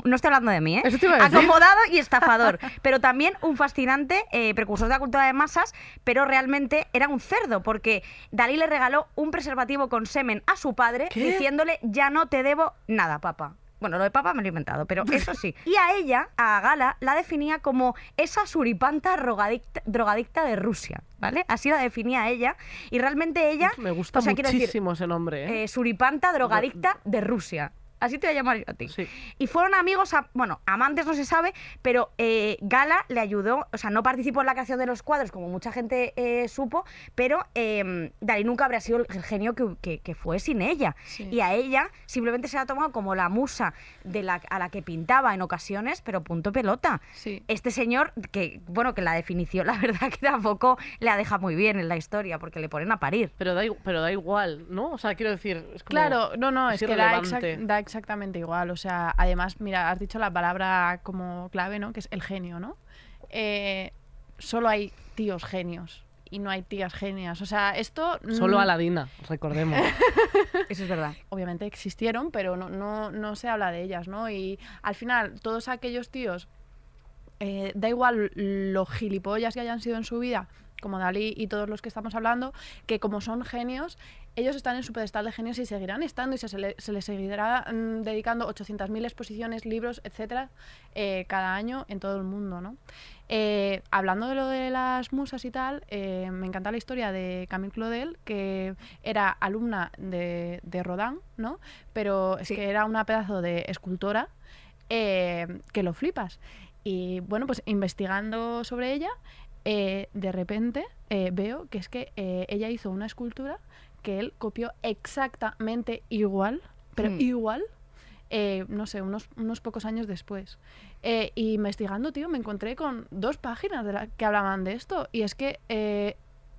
no estoy hablando de mí, ¿eh? Eso te iba a decir. acomodado y estafador, pero también un fascinante eh, precursor de la cultura de masas, pero realmente era un cerdo, porque Dalí le regaló un preservativo con semen a su padre, ¿Qué? diciéndole, ya no te debo nada, papá. Bueno, lo de papa me lo he inventado, pero eso sí. Y a ella, a Gala, la definía como esa suripanta drogadicta, drogadicta de Rusia, ¿vale? Así la definía ella. Y realmente ella... Me gusta o sea, quiero decir, muchísimo ese nombre, ¿eh? eh, suripanta drogadicta de Rusia. Así te voy a llamar yo a ti. Sí. Y fueron amigos, a- bueno, amantes no se sabe, pero eh, Gala le ayudó, o sea, no participó en la creación de los cuadros como mucha gente eh, supo, pero eh, Dalí nunca habría sido el genio que, que- que fue sin ella. Sí. Y a ella simplemente se la ha tomado como la musa de la, a la que pintaba en ocasiones, pero punto pelota. Sí. Este señor, que bueno, que la definición, la verdad que tampoco le ha dejado muy bien en la historia, porque le ponen a parir. Pero da, igu- pero da igual, ¿no? O sea, quiero decir. Es como- Claro, no, no, es, que da, irrelevante. exac- da exactamente igual. O sea, además, mira, has dicho la palabra como clave, ¿no? Que es el genio, ¿no? Eh, solo hay tíos genios y no hay tías genias. O sea, esto... Solo mm, Aladina, recordemos. Eso es verdad. obviamente existieron, pero no, no, no se habla de ellas, ¿no? Y al final, todos aquellos tíos, eh, da igual lo gilipollas que hayan sido en su vida, como Dalí y todos los que estamos hablando, que como son genios, ellos están en su pedestal de genios y seguirán estando y se, le- se les seguirá mm, dedicando 800.000 exposiciones, libros, etcétera, eh, cada año en todo el mundo, ¿no? Eh, hablando de lo de las musas y tal, eh, me encanta la historia de Camille Claudel, que era alumna de, de Rodin, ¿no? Pero es Sí. que era una pedazo de escultora eh, que lo flipas. Y bueno, pues investigando sobre ella, eh, de repente eh, veo que es que eh, ella hizo una escultura que él copió exactamente igual, pero Hmm. igual, no sé, unos, unos pocos años después. Y investigando, tío, me encontré con dos páginas de la, que hablaban de esto. Y es que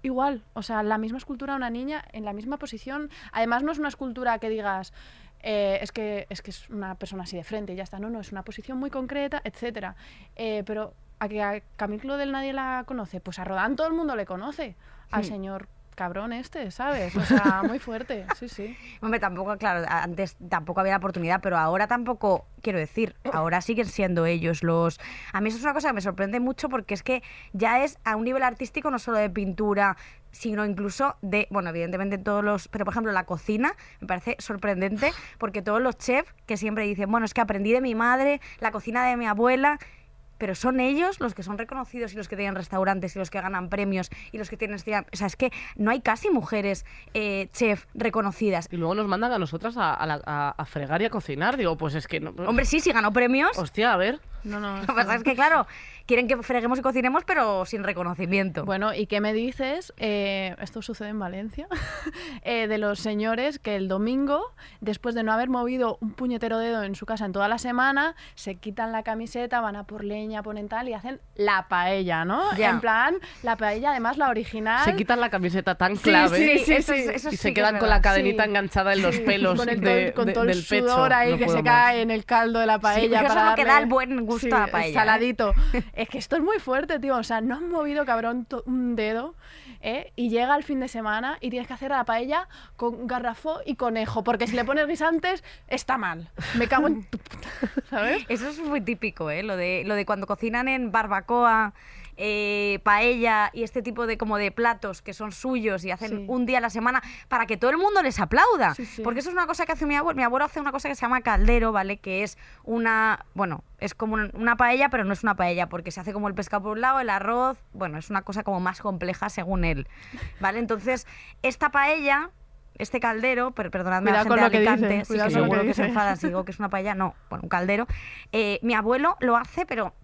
igual, o sea, la misma escultura, una niña en la misma posición. Además, no es una escultura que digas. eh, es, que, es que es una persona así de frente y ya está. No, no, es una posición muy concreta, etcétera. Eh, pero a que a Camille Claudel nadie la conoce, pues a Rodán todo el mundo le conoce. Al Hmm. señor cabrón este, ¿sabes? O sea, muy fuerte, sí, sí. Hombre, tampoco, claro, antes tampoco había la oportunidad, pero ahora tampoco, quiero decir, ahora siguen siendo ellos los... A mí eso es una cosa que me sorprende mucho porque es que ya es a un nivel artístico no solo de pintura, sino incluso de, bueno, evidentemente todos los... Pero, por ejemplo, la cocina me parece sorprendente porque todos los chefs que siempre dicen, bueno, es que aprendí de mi madre, la cocina de mi abuela... Pero son ellos los que son reconocidos y los que tienen restaurantes y los que ganan premios y los que tienen... estrella- O sea, es que no hay casi mujeres eh, chef reconocidas. Y luego nos mandan a nosotras a, a la- a- a fregar y a cocinar. Digo, pues es que. No, Hombre, sí, sí ganó premios. Hostia, a ver. No, no. Lo que pasa es que, claro, quieren que freguemos y cocinemos, pero sin reconocimiento. Bueno, ¿y qué me dices? Eh, esto sucede en Valencia, eh, de los señores que el domingo, después de no haber movido un puñetero dedo en su casa en toda la semana, se quitan la camiseta, van a por leña, ponen tal y hacen la paella, ¿no? Ya. En plan, la paella, además la original. Se quitan la camiseta tan clave sí, sí, eso, sí. es- eso y sí se que quedan con la cadenita Sí. enganchada en los pelos con, el, de- con de- todo el pecho. sudor ahí No que se cae en el caldo de la paella porque eso para es lo que da el buen gusto a la paella, ¿eh? saladito. es que esto es muy fuerte, tío. O sea, no han movido, cabrón, un dedo ¿eh? y llega el fin de semana y tienes que hacer la paella con garrafó y conejo, porque si le pones guisantes está mal. Me cago en tu ¿sabes? Eso es muy típico, ¿eh? Lo de, lo de cuando cocinan en barbacoa, eh, paella y este tipo de como de platos que son suyos y hacen Sí. un día a la semana para que todo el mundo les aplauda. Sí, sí. Porque eso es una cosa que hace mi abuelo. Mi abuelo hace una cosa que se llama caldero, ¿vale? Que es una, bueno, es como una, paella, pero no es una paella porque se hace como el pescado por un lado, el arroz, bueno, es una cosa como más compleja según él, ¿vale? Entonces, esta paella... Este caldero, per- perdonadme a la gente con de que Alicante, dice, sí, que lo seguro que que se dice. enfadan si digo que es una paella, no, bueno, un caldero. Eh, mi abuelo lo hace, pero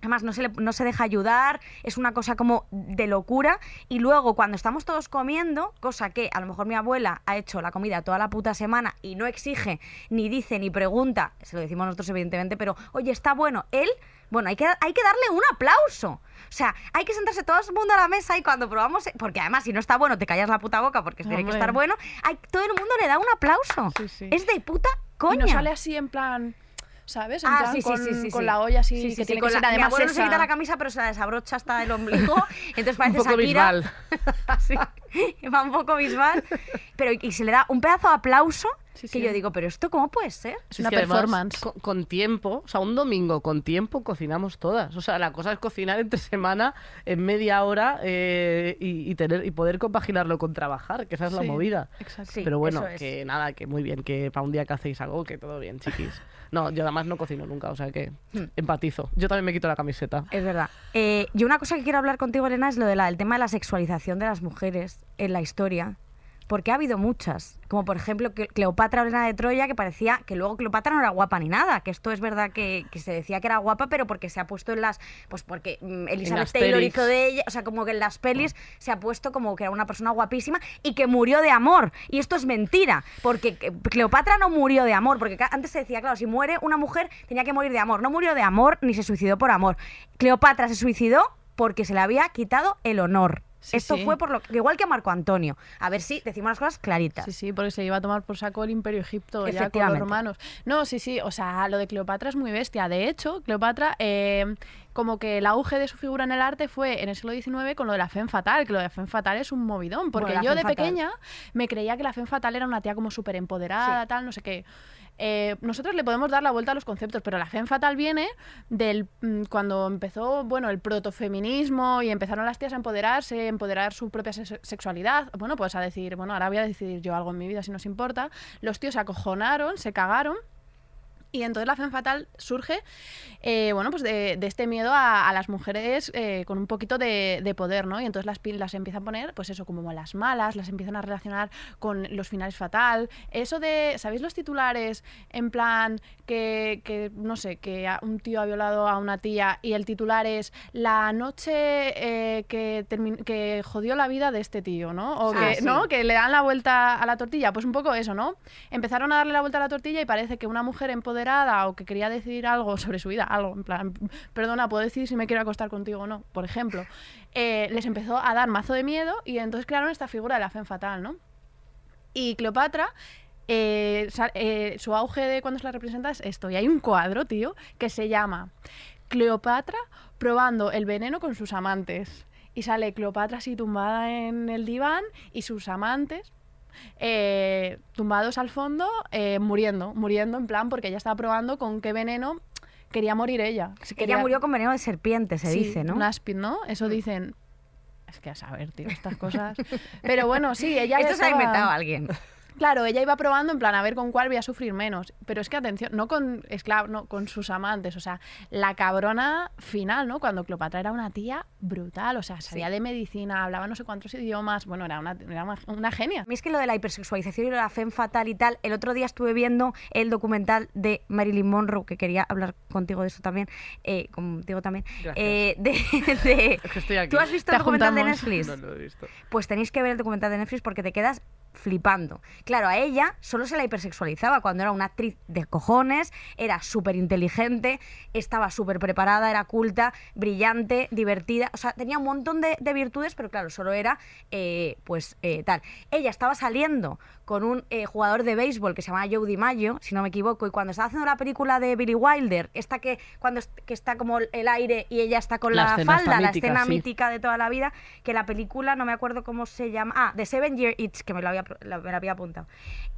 Además, no se, le- no se deja ayudar, es una cosa como de locura. Y luego, cuando estamos todos comiendo, cosa que a lo mejor mi abuela ha hecho la comida toda la puta semana y no exige, ni dice, ni pregunta, se lo decimos nosotros evidentemente, pero oye, está bueno, él, bueno, hay que, hay que darle un aplauso. O sea, hay que sentarse todo el mundo a la mesa y cuando probamos, porque además si no está bueno te callas la puta boca porque tiene que estar bueno, hay, todo el mundo le da un aplauso. Sí, sí. Es de puta coña. Y no sale así en plan, ¿sabes? En Ah, plan sí, sí, con, sí, sí, con la olla así, Sí, sí, que sí, tiene con que ser la- mi además abuelo no se quita la camisa, pero se la desabrocha hasta el ombligo. Entonces parece Un poco Shakira. bisbal. Sí, va un poco bisbal. Pero y se le da un pedazo de aplauso Sí, que sí. yo digo, pero esto cómo puede ser? Es una que además, performance. Con, con tiempo, o sea, un domingo con tiempo cocinamos todas. O sea, la cosa es cocinar entre semana en media hora eh, y, y tener y poder compaginarlo con trabajar, que esa es la movida. Exacto. Sí, Pero bueno, es. que nada, que muy bien, que para un día que hacéis algo, que todo bien, chiquis. No, yo además no cocino nunca, o sea que Hmm. empatizo. Yo también me quito la camiseta. Es verdad. Eh, y una cosa que quiero hablar contigo, Elena, es lo del tema de la sexualización de las mujeres en la historia. Porque ha habido muchas. Como por ejemplo Cle- Cleopatra Elena de Troya, que parecía que luego Cleopatra no era guapa ni nada. Que esto es verdad que, que se decía que era guapa, pero porque se ha puesto en las. Pues porque mm, Elizabeth Taylor pelis. hizo de ella. O sea, como que en las pelis se ha puesto como que era una persona guapísima y que murió de amor. Y esto es mentira. Porque que- Cleopatra no murió de amor. Porque antes se decía, claro, si muere una mujer, tenía que morir de amor. No murió de amor ni se suicidó por amor. Cleopatra se suicidó porque se le había quitado el honor. Sí, Esto sí. fue por lo igual que Marco Antonio. A ver si decimos las cosas claritas. Sí, sí, porque se iba a tomar por saco el Imperio Egipto ya con los romanos. No, sí, sí, o sea, lo de Cleopatra es muy bestia. De hecho, Cleopatra, eh, como que el auge de su figura en el arte fue en el siglo XIX con lo de la femme fatal, que lo de la femme fatal es un movidón, porque Bueno, yo de pequeña me creía que la femme fatal era una tía como súper empoderada, Sí. tal, no sé qué. Eh, nosotros le podemos dar la vuelta a los conceptos, pero la femme fatal viene del mm, cuando empezó, bueno, el protofeminismo y empezaron las tías a empoderarse, empoderar su propia se- sexualidad. Bueno, pues a decir, bueno, ahora voy a decidir yo algo en mi vida si nos importa. Los tíos se acojonaron, se cagaron. Y entonces la femme fatal surge, eh, bueno, pues de, de este miedo a, a las mujeres eh, con un poquito de, de poder, ¿no? Y entonces las, las empiezan a poner, pues eso, como las malas, las empiezan a relacionar con los finales fatal. Eso de, ¿sabéis los titulares en plan que, que, no sé, que un tío ha violado a una tía y el titular es la noche eh, que, que jodió la vida de este tío, ¿no? O Ah, que, sí. ¿no? que le dan la vuelta a la tortilla, pues un poco eso, ¿no? Empezaron a darle la vuelta a la tortilla y parece que una mujer o que quería decidir algo sobre su vida, algo, en plan, perdona, ¿puedo decidir si me quiero acostar contigo o no? Por ejemplo, eh, les empezó a dar mazo de miedo y entonces crearon esta figura de la femme fatal, ¿no? Y Cleopatra, eh, eh, su auge de cuando se la representa es esto. Y hay un cuadro, tío, que se llama Cleopatra probando el veneno con sus amantes. Y sale Cleopatra así tumbada en el diván y sus amantes eh, tumbados al fondo, eh, muriendo, muriendo en plan porque ella estaba probando con qué veneno quería morir ella. Si Ella quería- murió con veneno de serpiente, se Sí, dice, ¿no? Mm. Un aspid, ¿no? Eso dicen. Es que a saber, tío, estas cosas. Pero bueno, sí, ella Esto se ha inventado alguien. Claro, ella iba probando en plan a ver con cuál voy a sufrir menos. Pero es que atención, no con esclavos, no, con sus amantes. O sea, la cabrona final, ¿no? Cuando Cleopatra era una tía brutal. O sea, sabía de medicina, hablaba no sé cuántos idiomas. Bueno, era una, era una, una genia. A mí es que lo de la hipersexualización y lo de la femme fatal y tal, el otro día estuve viendo el documental de Marilyn Monroe, que quería hablar contigo de eso también, eh, contigo también, Gracias. eh, de, de- Es que estoy aquí. ¿Tú has visto Te el documental de. Netflix? No lo he visto. Pues tenéis que ver el documental de Netflix porque te quedas flipando. Claro, a ella solo se la hipersexualizaba cuando era una actriz de cojones, era súper inteligente, estaba súper preparada, era culta, brillante, divertida, o sea, tenía un montón de, de virtudes, pero claro, solo era eh, pues eh, tal. Ella estaba saliendo con un eh, jugador de béisbol que se llama Joe DiMaggio, si no me equivoco, y cuando estaba haciendo la película de Billy Wilder, esta que cuando que está como el aire y ella está con La la, falda, la mítica, escena sí. mítica de toda la vida, que la película, no me acuerdo cómo se llama, ah, The Seven Year Itch, que me lo había, la- me lo había apuntado.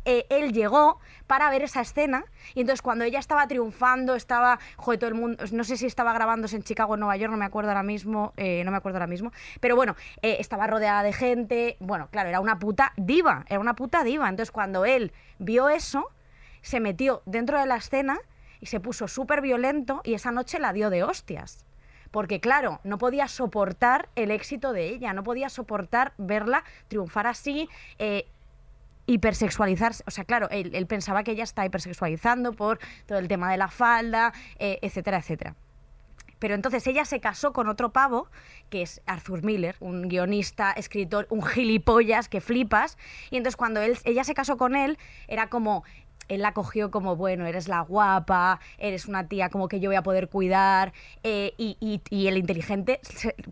Eh, él llegó para ver esa escena y entonces cuando ella estaba triunfando, estaba, joder, todo el mundo, no sé si estaba grabándose en Chicago o Nueva York, no me acuerdo ahora mismo, eh, no me acuerdo ahora mismo, pero bueno, eh, estaba rodeada de gente, bueno, claro, era una puta diva, era una puta diva, entonces cuando él vio eso, se metió dentro de la escena y se puso súper violento y esa noche la dio de hostias. Porque claro, no podía soportar el éxito de ella, no podía soportar verla triunfar así, eh, hipersexualizarse. O sea, claro, él, pensaba que ella está hipersexualizando por todo el tema de la falda, eh, etcétera, etcétera. Pero entonces ella se casó con otro pavo, que es Arthur Miller, un guionista, escritor, un gilipollas que flipas. Y entonces cuando ella se casó con él, era como, él la cogió como, bueno, eres la guapa, eres una tía como que yo voy a poder cuidar. eh, y, y- el inteligente,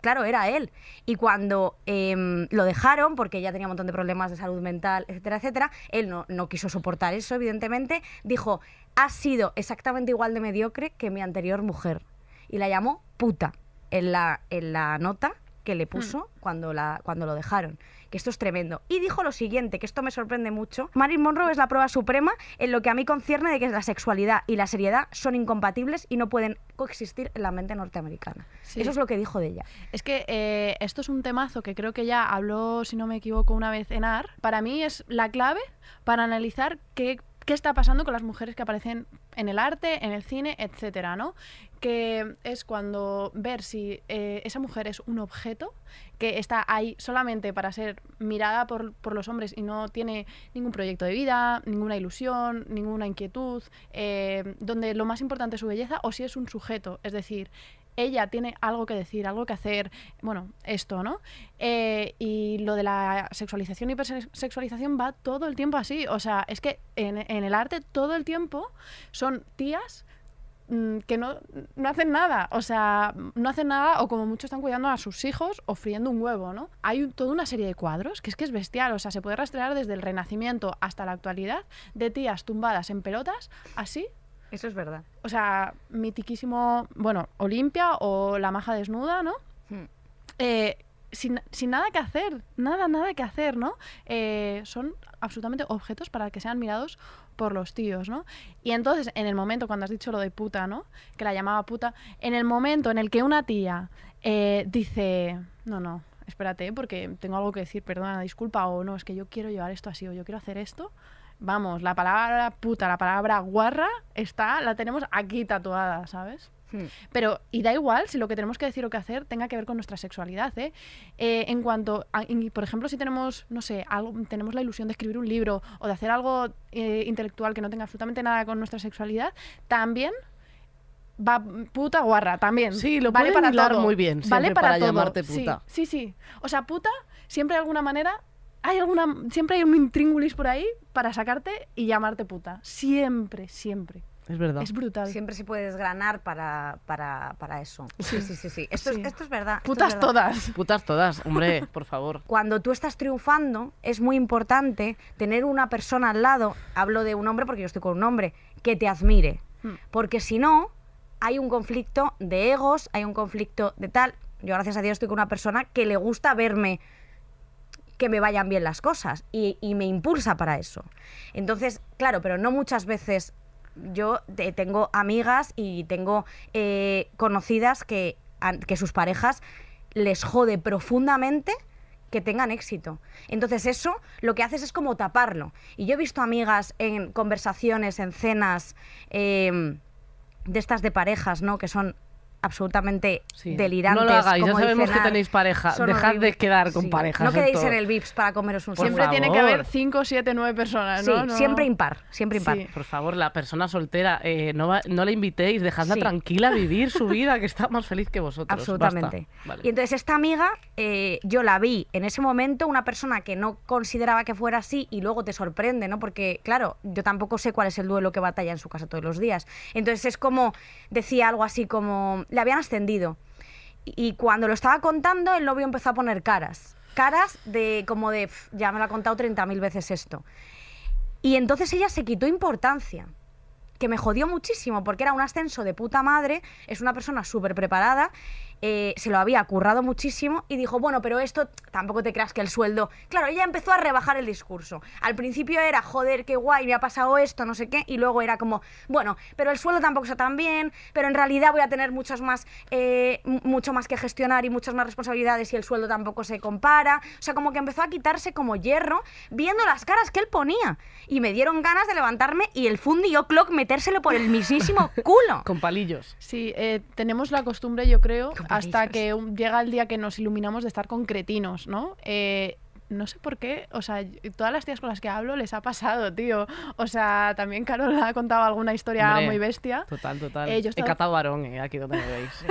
claro, era él. Y cuando em, lo dejaron, porque ella tenía un montón de problemas de salud mental, etcétera, etcétera, él no, no quiso soportar eso, evidentemente. Dijo, has sido exactamente igual de mediocre que mi anterior mujer y la llamó puta en la, en la nota que le puso cuando, la, cuando lo dejaron. Que esto es tremendo. Y dijo lo siguiente, que esto me sorprende mucho. Marilyn Monroe es la prueba suprema en lo que a mí concierne de que la sexualidad y la seriedad son incompatibles y no pueden coexistir en la mente norteamericana. Sí. Eso es lo que dijo de ella. Es que eh, esto es un temazo que creo que ya habló, si no me equivoco, una vez en AR. Para mí es la clave para analizar qué, qué está pasando con las mujeres que aparecen en el arte, en el cine, etcétera, ¿no? Que es cuando ver si eh, esa mujer es un objeto que está ahí solamente para ser mirada por, por los hombres y no tiene ningún proyecto de vida, ninguna ilusión, ninguna inquietud, eh, donde lo más importante es su belleza, o si es un sujeto, es decir, ella tiene algo que decir, algo que hacer, bueno, esto, ¿no? Eh, y lo de la sexualización y hipersexualización va todo el tiempo así, o sea, es que en, el arte todo el tiempo son tías mm, que no, no hacen nada, o sea, no hacen nada o como mucho están cuidando a sus hijos o friendo un huevo, ¿no? Hay toda una serie de cuadros que es que es bestial, o sea, se puede rastrear desde el Renacimiento hasta la actualidad de tías tumbadas en pelotas, así, Eso es verdad. o sea, mitiquísimo, bueno, Olimpia o La Maja Desnuda, ¿no? Hmm. Eh, sin, sin nada que hacer, nada, nada que hacer, ¿no? Eh, son absolutamente objetos para que sean mirados por los tíos, ¿no? Y entonces, en el momento, cuando has dicho lo de puta, ¿no? Que la llamaba puta, en el momento en el que una tía eh, dice, no, no, espérate, porque tengo algo que decir, perdona, disculpa, o no, es que yo quiero llevar esto así, o yo quiero hacer esto, vamos, la palabra puta, la palabra guarra, está, la tenemos aquí tatuada, ¿sabes? Hmm. Pero, y da igual si lo que tenemos que decir o que hacer tenga que ver con nuestra sexualidad, ¿eh? Eh, en cuanto, a- por ejemplo, si tenemos, no sé, algo, tenemos la ilusión de escribir un libro o de hacer algo eh, intelectual que no tenga absolutamente nada con nuestra sexualidad, también va puta guarra, también. Sí, lo vale pueden para todo. muy bien Vale para, para todo. llamarte Sí, puta. Sí, sí. O sea, puta, siempre de alguna manera hay alguna, siempre hay un intríngulis por ahí para sacarte y llamarte puta. Siempre, siempre. Es verdad. Es brutal. Siempre se puede desgranar para, para, para eso. Sí, sí, sí. sí. Esto, Sí. Es, esto es verdad. esto es Putas verdad. todas. Putas todas, hombre, por favor. Cuando tú estás triunfando, es muy importante tener una persona al lado, hablo de un hombre porque yo estoy con un hombre, que te admire. Hmm. Porque si no, hay un conflicto de egos, hay un conflicto de tal. Yo, gracias a Dios, estoy con una persona que le gusta verme que me vayan bien las cosas y, me impulsa para eso. Entonces, claro, pero no muchas veces yo te- tengo amigas y tengo eh, conocidas que, que sus parejas les jode profundamente que tengan éxito. Entonces eso lo que haces es como taparlo. Y yo he visto amigas en conversaciones, en cenas em, de estas de parejas, ¿no? Que son absolutamente Sí. delirantes. No lo hagáis, ya sabemos que dicen, "Ah, tenéis pareja. son Dejad de horribles". quedar con Sí. parejas, No quedéis en el VIPS para comeros un Por Siempre tiene que haber 5, 7, 9 personas, Sí, siempre impar, siempre impar. Sí. Por favor, la persona soltera, eh, no, va- no la invitéis, dejadla Sí. tranquila vivir su vida, que está más feliz que vosotros. Absolutamente. Vale. Y entonces esta amiga, eh, yo la vi en ese momento, una persona que no consideraba que fuera así y luego te sorprende, ¿no? Porque, claro, yo tampoco sé cuál es el duelo que batalla en su casa todos los días. Entonces es como, decía algo así como, le habían ascendido. Y cuando lo estaba contando, el novio empezó a poner caras. Caras de como de, "Pf, ya me lo ha contado 30.000 veces esto. Y entonces ella se quitó importancia que me jodió muchísimo porque era un ascenso de puta madre, es una persona súper preparada, eh, se lo había currado muchísimo y dijo, bueno, pero esto tampoco te creas que el sueldo... Claro, ella empezó a rebajar el discurso. Al principio era, joder, qué guay, me ha pasado esto, no sé qué, y luego era como, bueno, pero el sueldo tampoco está tan bien, pero en realidad voy a tener muchas más, eh, mu- mucho más que gestionar y muchas más responsabilidades y el sueldo tampoco se compara. O sea, como que empezó a quitarse como hierro viendo las caras que él ponía. Y me dieron ganas de levantarme y el Fundi O'Clock metérselo por el mismísimo culo. Con palillos. Sí, eh, tenemos la costumbre, yo creo, hasta que llega el día que nos iluminamos de estar con cretinos, ¿no? Eh, no sé por qué, o sea, todas las tías con las que hablo les ha pasado, tío. O sea, también Carol ha contado alguna historia Hombre, muy bestia. Total, total. Eh, yo He estaba- catado varón, eh, aquí donde me veis.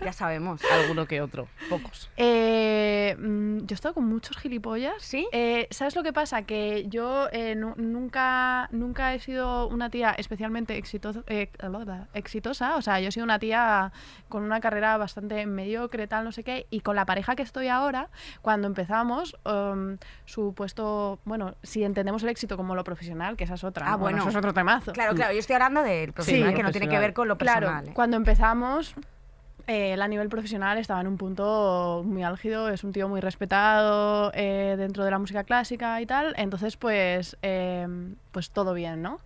Ya sabemos. Alguno que otro, pocos. Eh, mm, yo he estado con muchos gilipollas. ¿Sí? Eh, ¿Sabes lo que pasa? Que yo eh, nu- nunca, nunca he sido una tía especialmente exitosa, eh, exitosa. O sea, yo he sido una tía con una carrera bastante mediocre, tal, no sé qué. Y con la pareja que estoy ahora, cuando empezamos, um, su puesto, bueno, si entendemos el éxito como lo profesional, que esa es otra. Ah, ¿no? bueno. eso es otro temazo. Claro, claro, yo estoy hablando del profesional que no tiene que ver con lo Claro, personal. ¿eh? cuando empezamos, Eh, él a nivel profesional estaba en un punto muy álgido, es un tío muy respetado eh, dentro de la música clásica y tal, entonces pues, eh, pues todo bien, ¿no?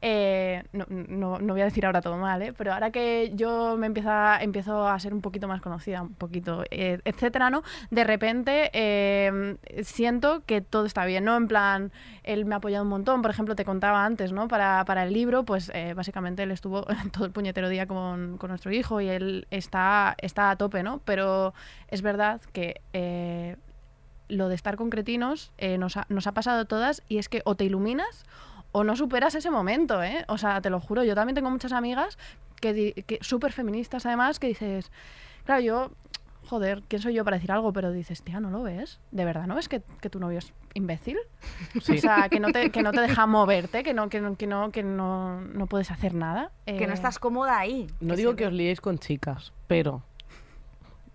Eh, no, no- no voy a decir ahora todo mal, ¿eh? pero ahora que yo me empieza, empiezo a ser un poquito más conocida, un poquito, eh, etcétera, ¿no? De repente eh, siento que todo está bien, ¿no? En plan, él me ha apoyado un montón, por ejemplo, te contaba antes, ¿no? Para, para el libro, pues eh, básicamente él estuvo todo el puñetero día con, con nuestro hijo y él está, está a tope, ¿no? Pero es verdad que... lo de estar con cretinos nos, ha, nos ha pasado a todas y es que o te iluminas o no superas ese momento, ¿eh? O sea, te lo juro, yo también tengo muchas amigas que, di- que súper feministas además que dices, claro, yo, joder, ¿quién soy yo para decir algo? Pero dices, tía, ¿no lo ves? ¿De verdad no ves que, que tu novio es imbécil? Sí. O sea, que no te, que no te deja moverte, que no, que no, que no, que no, no puedes hacer nada. Que no Eh, estás cómoda ahí. No digo que os liéis con chicas, pero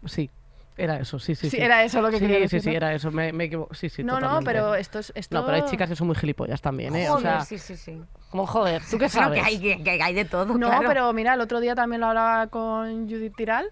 sí, era eso, sí, sí. Sí, Sí, era eso lo que sí, quería sí, decir, sí, ¿no? era eso, me, me equivoco. Sí, sí, no, no, pero esto es... Esto... No, pero hay chicas que son muy gilipollas también, ¿eh? Joder, o sea, sí, sí, sí. como joder, ¿tú qué sabes? que hay, que, hay de todo, No, claro. pero mira, el otro día también lo hablaba con Judith Tiral,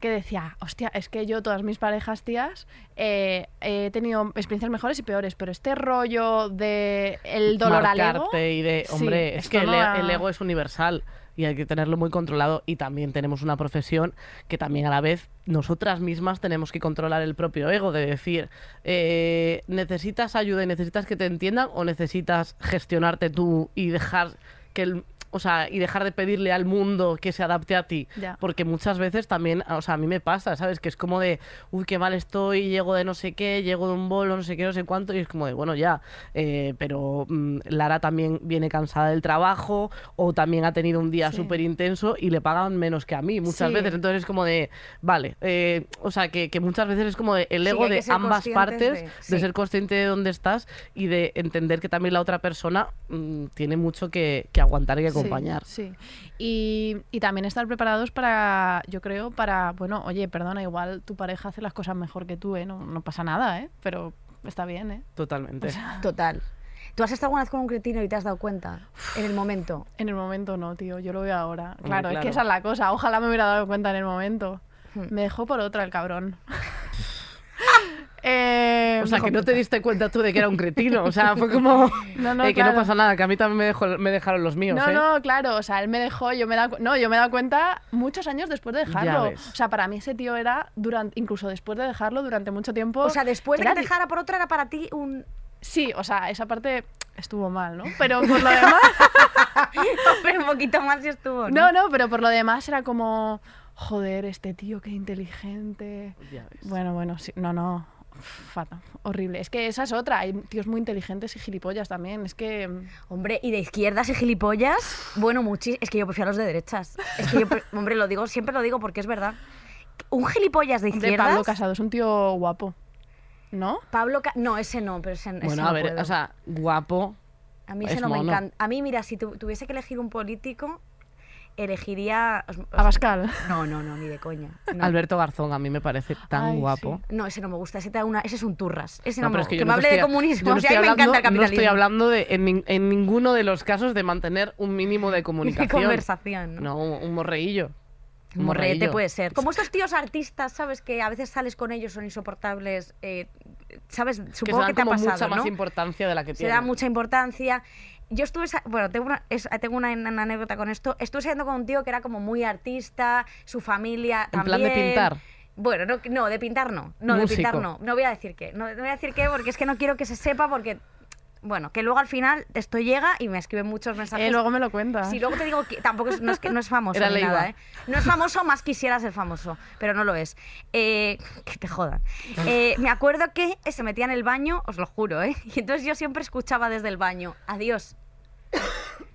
que decía, hostia, es que yo, todas mis parejas tías, eh, he tenido experiencias mejores y peores, pero este rollo de el dolor al ego... Marcarte y de, Sí, hombre, es que no e- el ego es universal y hay que tenerlo muy controlado y también tenemos una profesión que también a la vez nosotras mismas tenemos que controlar el propio ego, de decir, eh, necesitas ayuda y necesitas que te entiendan o necesitas gestionarte tú y dejar que el... O sea, y dejar de pedirle al mundo que se adapte a ti. Ya. Porque muchas veces también, o sea, a mí me pasa, ¿sabes? Que es como de, uy, qué mal estoy, llego de no sé qué, llego de un bolo, no sé qué, no sé cuánto, y es como de, bueno, ya, eh, pero mm, Lara también viene cansada del trabajo o también ha tenido un día Sí. súper intenso y le pagan menos que a mí muchas Sí. veces. Entonces es como de, vale, eh, o sea, que, que muchas veces es como de el ego de ambas partes, de- ser consciente de dónde estás y de entender que también la otra persona mm, tiene mucho que, que aguantar y que acompañar. Sí, Y, y también estar preparados para, yo creo, para, bueno, oye, perdona, igual tu pareja hace las cosas mejor que tú, ¿eh? No, no pasa nada, ¿eh? Pero está bien, ¿eh? Totalmente. Total. ¿Tú has estado alguna vez con un cretino y te has dado cuenta en el momento? En el momento no, tío, yo lo veo ahora. Claro, es que esa es la cosa, ojalá me hubiera dado cuenta en el momento. Hmm. Me dejó por otra el cabrón. Eh, O sea, que no te diste cuenta tú de que era un cretino. O sea, fue como. No, no, eh, que claro. no pasa nada, que a mí también me, dejó- me dejaron los míos. No, ¿eh? no, claro, o sea, él me dejó, yo me he dado, cu- no, yo me he dado cuenta muchos años después de dejarlo. O sea, para mí ese tío era durante, incluso después de dejarlo durante mucho tiempo. O sea, después de que te dejara por otra era para ti un... Sí, o sea, esa parte estuvo mal, ¿no? Pero por lo demás, Pero un poquito más estuvo, no, no, pero por lo demás era como, joder, este tío qué inteligente. Ya ves. Bueno, bueno, sí, no, no. Fatal, horrible. Es que esa es otra. Hay tíos muy inteligentes y gilipollas también. Es que. Hombre, y de izquierdas y gilipollas, bueno, muchis. Es que yo prefiero a los de derechas. Es que yo, hombre, lo digo, siempre lo digo porque es verdad. Un gilipollas de izquierdas. Pablo Casado es un tío guapo. ¿No? Pablo Ca- no, ese no, pero ese, ese Bueno, no a ver, puedo. o sea, guapo. a mí es ese no me encanta. A mí, mira, si tu- tuviese que elegir un político, elegiría. os- os- A Pascal. No, no, no, ni de coña. No. Alberto Garzón a mí me parece tan Ay, guapo. sí. No, ese no me gusta. Ese, te da una, ese es un turras. Ese no, No, pero me es que que me hable te de estoy- comunismo. no o sea, estoy me encanta el hablando- capitalismo. No estoy hablando de, en, en ninguno de los casos de mantener un mínimo de de comunicación. conversación. ¿no? Un, un morreillo. Un morrete morreillo. puede ser. Como estos tíos artistas, ¿sabes? Que a veces sales con ellos, son insoportables. eh, ¿Sabes? Que se Supongo dan que te ha pasado, mucha ¿no? más importancia de la que Se tiene. da mucha importancia. Yo estuve, bueno, tengo una, es- tengo una, una anécdota con esto. Estuve saliendo con un tío que era como muy artista, su familia ¿En también. plan de pintar? Bueno, no, no, de pintar no. No, de pintar no. No voy a decir qué. No, no voy a decir qué porque es que no quiero que se sepa porque, bueno, que luego al final esto llega y me escriben muchos mensajes. Eh, luego me lo cuentas. Si luego te digo que tampoco es, no, es, que no es famoso Era ni nada, ¿eh? No es famoso, más quisiera ser famoso, pero no lo es. Eh, que te jodan. Eh, me acuerdo que se metía en el baño, os lo juro, ¿eh? Y entonces yo siempre escuchaba desde el baño, adiós.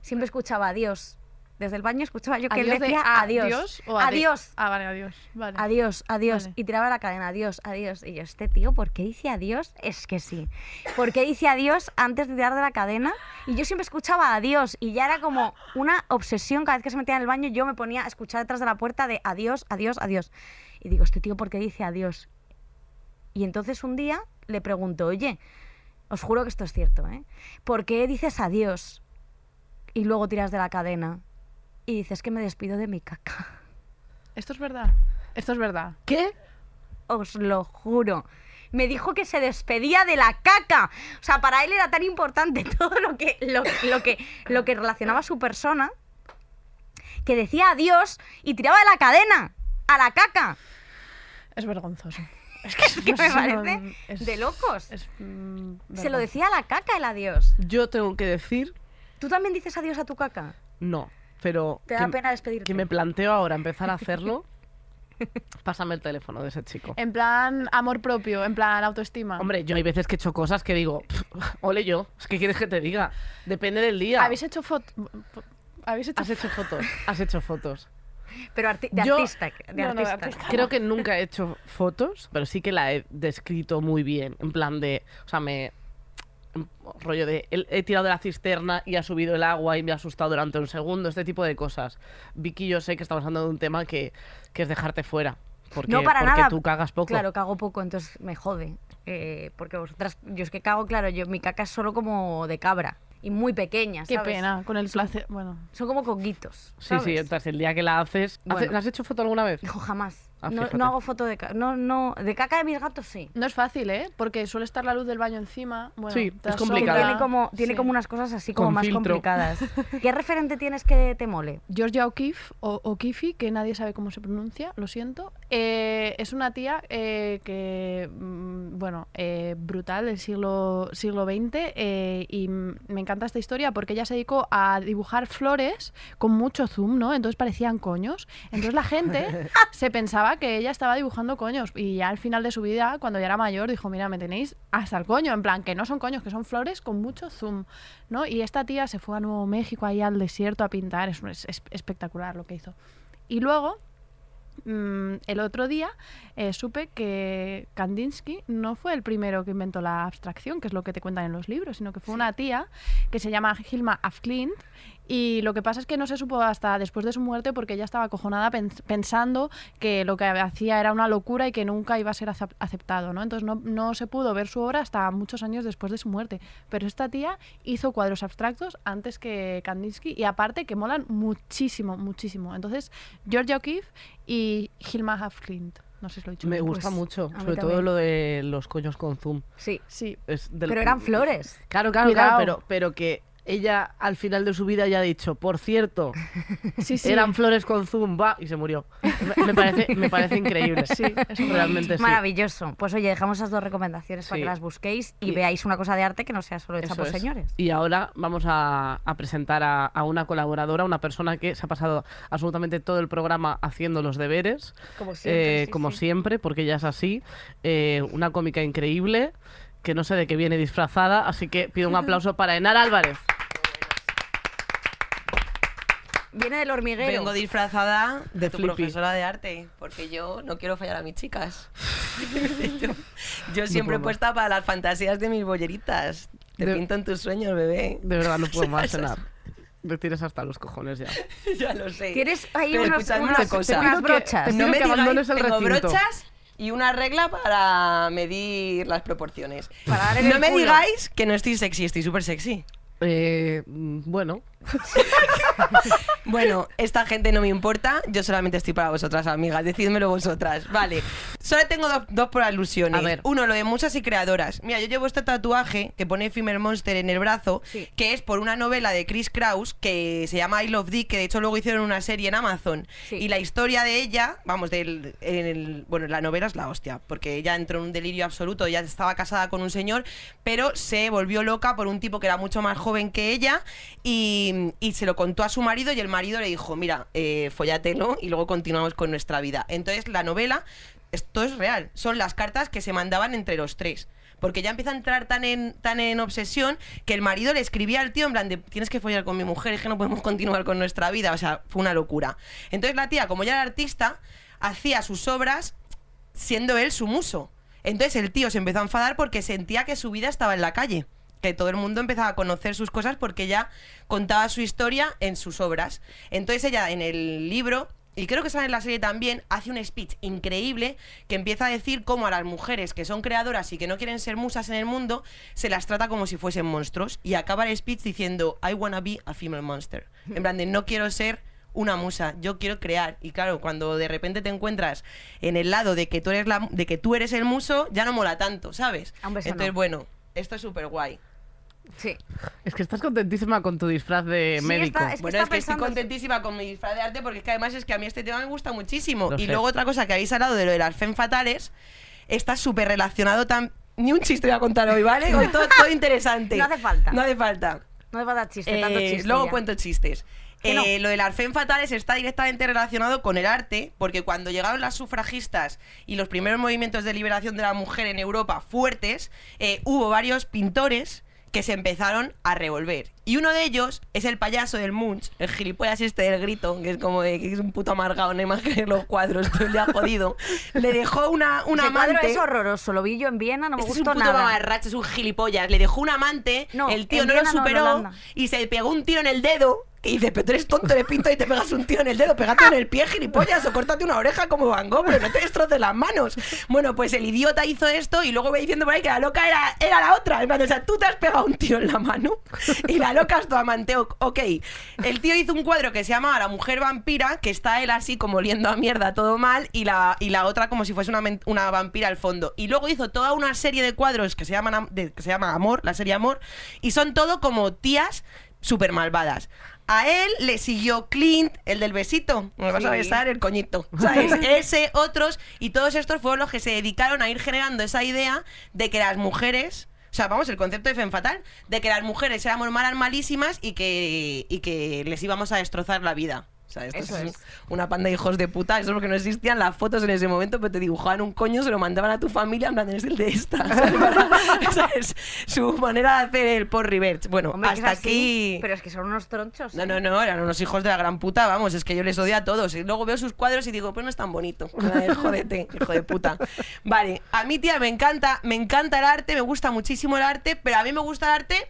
Siempre escuchaba adiós. Desde el baño escuchaba yo que él ¿Adiós de decía adiós. o ade- adiós. Ah, vale, adiós. Vale. Adiós, adiós. Vale. Y tiraba la cadena, adiós, adiós. Y yo, este tío, ¿por qué dice adiós? Es que sí. ¿Por qué dice adiós antes de tirar de la cadena? Y yo siempre escuchaba adiós. Y ya era como una obsesión. Cada vez que se metía en el baño, yo me ponía a escuchar detrás de la puerta de adiós, adiós, adiós. Y digo, este tío, ¿por qué dice adiós? Y entonces un día le pregunto, oye, os juro que esto es cierto, ¿eh? ¿Por qué dices adiós y luego tiras de la cadena? Y dices que me despido de mi caca. Esto es verdad. Esto es verdad. ¿Qué? Os lo juro. Me dijo que se despedía de la caca. O sea, para él era tan importante todo lo que, lo, lo que, lo que relacionaba a su persona que decía adiós y tiraba de la cadena a la caca. Es vergonzoso. Es que, es que no me parece es- de locos. es, mm, Se lo decía a la caca el adiós. Yo tengo que decir, ¿Tú también dices adiós a tu caca? no, pero... ¿Te da que- pena despedirte? Que me planteo ahora empezar a hacerlo. Pásame el teléfono de ese chico. En plan amor propio, en plan autoestima. Hombre, yo hay veces que he hecho cosas que digo, ole yo, es que quieres que te diga. Depende del día. ¿Habéis hecho fotos? ¿Habéis hecho Has hecho fotos, has hecho fotos. Pero arti- de Yo- artista. De No, no, de artista. artista. Creo que nunca he hecho fotos, pero sí que la he descrito muy bien. En plan de, o sea, me... Rollo de, he, he tirado de la cisterna y ha subido el agua y me ha asustado durante un segundo, este tipo de cosas. Vicky, yo sé que estamos hablando de un tema que, que es dejarte fuera. Porque, no para porque nada. tú cagas poco. Claro, cago poco, entonces me jode. Eh, porque vosotras, yo es que cago, claro, yo mi caca es solo como de cabra y muy pequeña, Qué pena, con el placer. Bueno, Son como conguitos. Sí, ¿sabes? sí, entonces el día que la haces... ¿Hace- Bueno. ¿Has hecho foto alguna vez? No, jamás. Ah, no, no hago foto de caca. No, no, de caca de mis gatos sí. no es fácil, ¿eh? Porque suele estar la luz del baño encima. Bueno, Sí, es complicado. Tiene como, tiene Sí. como unas cosas así como Con más filtro. complicadas. ¿Qué referente tienes que te mole? Georgia O'Keeffe, o O'Keeffe, que nadie sabe cómo se pronuncia, lo siento. Eh, es una tía eh, que, mm, bueno, eh, brutal del siglo, siglo XX eh, y me encanta esta historia porque ella se dedicó a dibujar flores con mucho zoom, ¿no? Entonces parecían coños. Entonces la gente se pensaba que ella estaba dibujando coños y ya al final de su vida, cuando ya era mayor, dijo, mira, me tenéis hasta el coño, en plan, que no son coños, que son flores con mucho zoom, ¿no? Y esta tía se fue a Nuevo México, ahí al desierto a pintar, es, es- es espectacular lo que hizo. Y luego, mm, el otro día, eh, supe que Kandinsky no fue el primero que inventó la abstracción, que es lo que te cuentan en los libros, sino que fue una tía que se llama Hilma af Klint. Y lo que pasa es que no se supo hasta después de su muerte porque ella estaba acojonada pens- pensando que lo que hacía era una locura y que nunca iba a ser acep- aceptado, ¿no? Entonces no, no se pudo ver su obra hasta muchos años después de su muerte. Pero esta tía hizo cuadros abstractos antes que Kandinsky y aparte que molan muchísimo, muchísimo. Entonces, Georgia O'Keeffe y Hilma af Klint. No sé si lo he dicho Me gusta Pues, mucho, sobre todo lo de los coños con zoom. Sí. Sí, Es del- Pero eran flores. Claro, claro, Cuidado. claro, pero, pero que ella al final de su vida ya ha dicho, por cierto, sí, sí. eran flores con zoom, va, y se murió. Me, parece, me parece increíble. Sí, eso realmente sí. Maravilloso. Pues oye, dejamos esas dos recomendaciones para que las busquéis y Y- veáis una cosa de arte que no sea solo hecha por es. señores. Y ahora vamos a, a presentar a, a una colaboradora, una persona que se ha pasado absolutamente todo el programa haciendo los deberes, Como eh, como siempre, porque ella es así, eh, una cómica increíble, que no sé de qué viene disfrazada, así que pido un aplauso para Enar Álvarez. Viene del hormiguero. Vengo disfrazada de, De tu Flippy. profesora de arte, porque yo no quiero fallar a mis chicas. yo, yo siempre más. puesta para las fantasías de mis bolleritas. Te De- pinto en tus sueños, bebé. De verdad, no puedo más, Enar. Me tires hasta los cojones ya. ya lo sé. Tienes ahí Pero unos, unas, una cosa. unas Te pido que- brochas. te no me que digáis, abandones el tengo recinto. brochas y una regla para medir las proporciones. Para dar en no el me culo. digáis que no estoy sexy, estoy súper sexy. Eh, mm, bueno, Bueno, esta gente no me importa, yo solamente estoy para vosotras, amigas, decídmelo vosotras. Vale, solo tengo dos, dos por alusiones. A ver. Uno, lo de musas y creadoras. Mira, yo llevo este tatuaje que pone Female Monster en el brazo, Sí. que es por una novela de Chris Kraus que se llama I Love Dick, que de hecho luego hicieron una serie en Amazon. Sí. Y la historia de ella, vamos, del, en el- bueno, la novela es la hostia, porque ella entró en un delirio absoluto, ya estaba casada con un señor, pero se volvió loca por un tipo que era mucho más joven que ella y, y se lo contó a su marido y el marido le dijo, mira, eh, follatelo y luego continuamos con nuestra vida. Entonces la novela, esto es real, son las cartas que se mandaban entre los tres. Porque ya empieza a entrar tan en, tan en obsesión que el marido le escribía al tío en plan de tienes que follar con mi mujer, es que no podemos continuar con nuestra vida. O sea, fue una locura. Entonces la tía, como ya era artista, hacía sus obras siendo él su muso. Entonces el tío se empezó a enfadar porque sentía que su vida estaba en la calle. Que todo el mundo empezaba a conocer sus cosas porque ella contaba su historia en sus obras. Entonces ella en el libro, y creo que sale en la serie también, hace un speech increíble que empieza a decir cómo a las mujeres que son creadoras y que no quieren ser musas en el mundo, se las trata como si fuesen monstruos. Y acaba el speech diciendo, I wanna be a female monster. En plan de, no quiero ser una musa, yo quiero crear. Y claro, cuando de repente te encuentras en el lado de que tú eres, la, de que tú eres el muso, ya no mola tanto, ¿sabes? Entonces, no. bueno, esto es súper guay. Sí. Es que estás contentísima con tu disfraz de Sí, médico. está- es que bueno, está es que estoy contentísima con mi disfraz de arte porque es que además es que a mí este tema me gusta muchísimo. Lo y sé. luego otra cosa que habéis hablado de lo de las fem fatales, está súper relacionado tan... Ni un chiste voy a contar hoy, ¿vale? Hoy todo, todo interesante. No hace falta. No hace falta. No me va a dar chiste, tanto Eh, chiste. luego ya. cuento chistes. Que no. Eh, Lo de las fem fatales está directamente relacionado con el arte, porque cuando llegaron las sufragistas y los primeros movimientos de liberación de la mujer en Europa fuertes, eh, hubo varios pintores que se empezaron a revolver. Y uno de ellos es el payaso del Munch, el gilipollas este del grito, que es como de que es un puto amargado, no hay más que ver los cuadros, todo el día jodido. Le dejó una, una Ese cuadro amante. es horroroso, lo vi yo en Viena, no me Este es un gustó puto nada. mamarracho, es un gilipollas. Le dejó un amante, No, el tío en no lo Viena no, en superó Holanda. y se pegó un tiro en el dedo. Y dice, pero tú eres tonto, eres pinto y te pegas un tiro en el dedo, pégate en el pie, gilipollas, o córtate una oreja como Van Gogh, pero no te destroces las manos. Bueno, pues el idiota hizo esto y luego va diciendo por ahí que la loca era, era la otra. En plan, o sea, tú te has pegado un tiro en la mano y la loca es tu amante. O- Ok, el tío hizo un cuadro que se llama La mujer vampira, que está él así como oliendo a mierda, todo mal, y la, y la otra como si fuese una, vampira al fondo. Y luego hizo toda una serie de cuadros que se llaman de- que se llama Amor, la serie Amor, y son todo como tías súper malvadas. A él le siguió Clint, el del besito. Me vas a besar el coñito. ¿Sabes? Ese, otros. Y todos estos fueron los que se dedicaron a ir generando esa idea de que las mujeres. O sea, vamos, el concepto de Femme Fatal, de que las mujeres éramos malas malísimas y que, y que les íbamos a destrozar la vida. O sea, esto Eso es, es. una panda de hijos de puta. Eso es porque no existían las fotos en ese momento, pero te dibujaban un coño, se lo mandaban a tu familia, en plan, el de esta. esa es su manera de hacer el por reverse. Bueno, Hombre, hasta aquí. Pero es que son unos tronchos. No, no, no, eran unos hijos de la gran puta, vamos, es que yo les odio a todos. Y luego veo sus cuadros y digo, pues no es tan bonito. Jódete, hijo de puta. Vale, a mí, tía, me encanta, me encanta el arte, me gusta muchísimo el arte, pero a mí me gusta el arte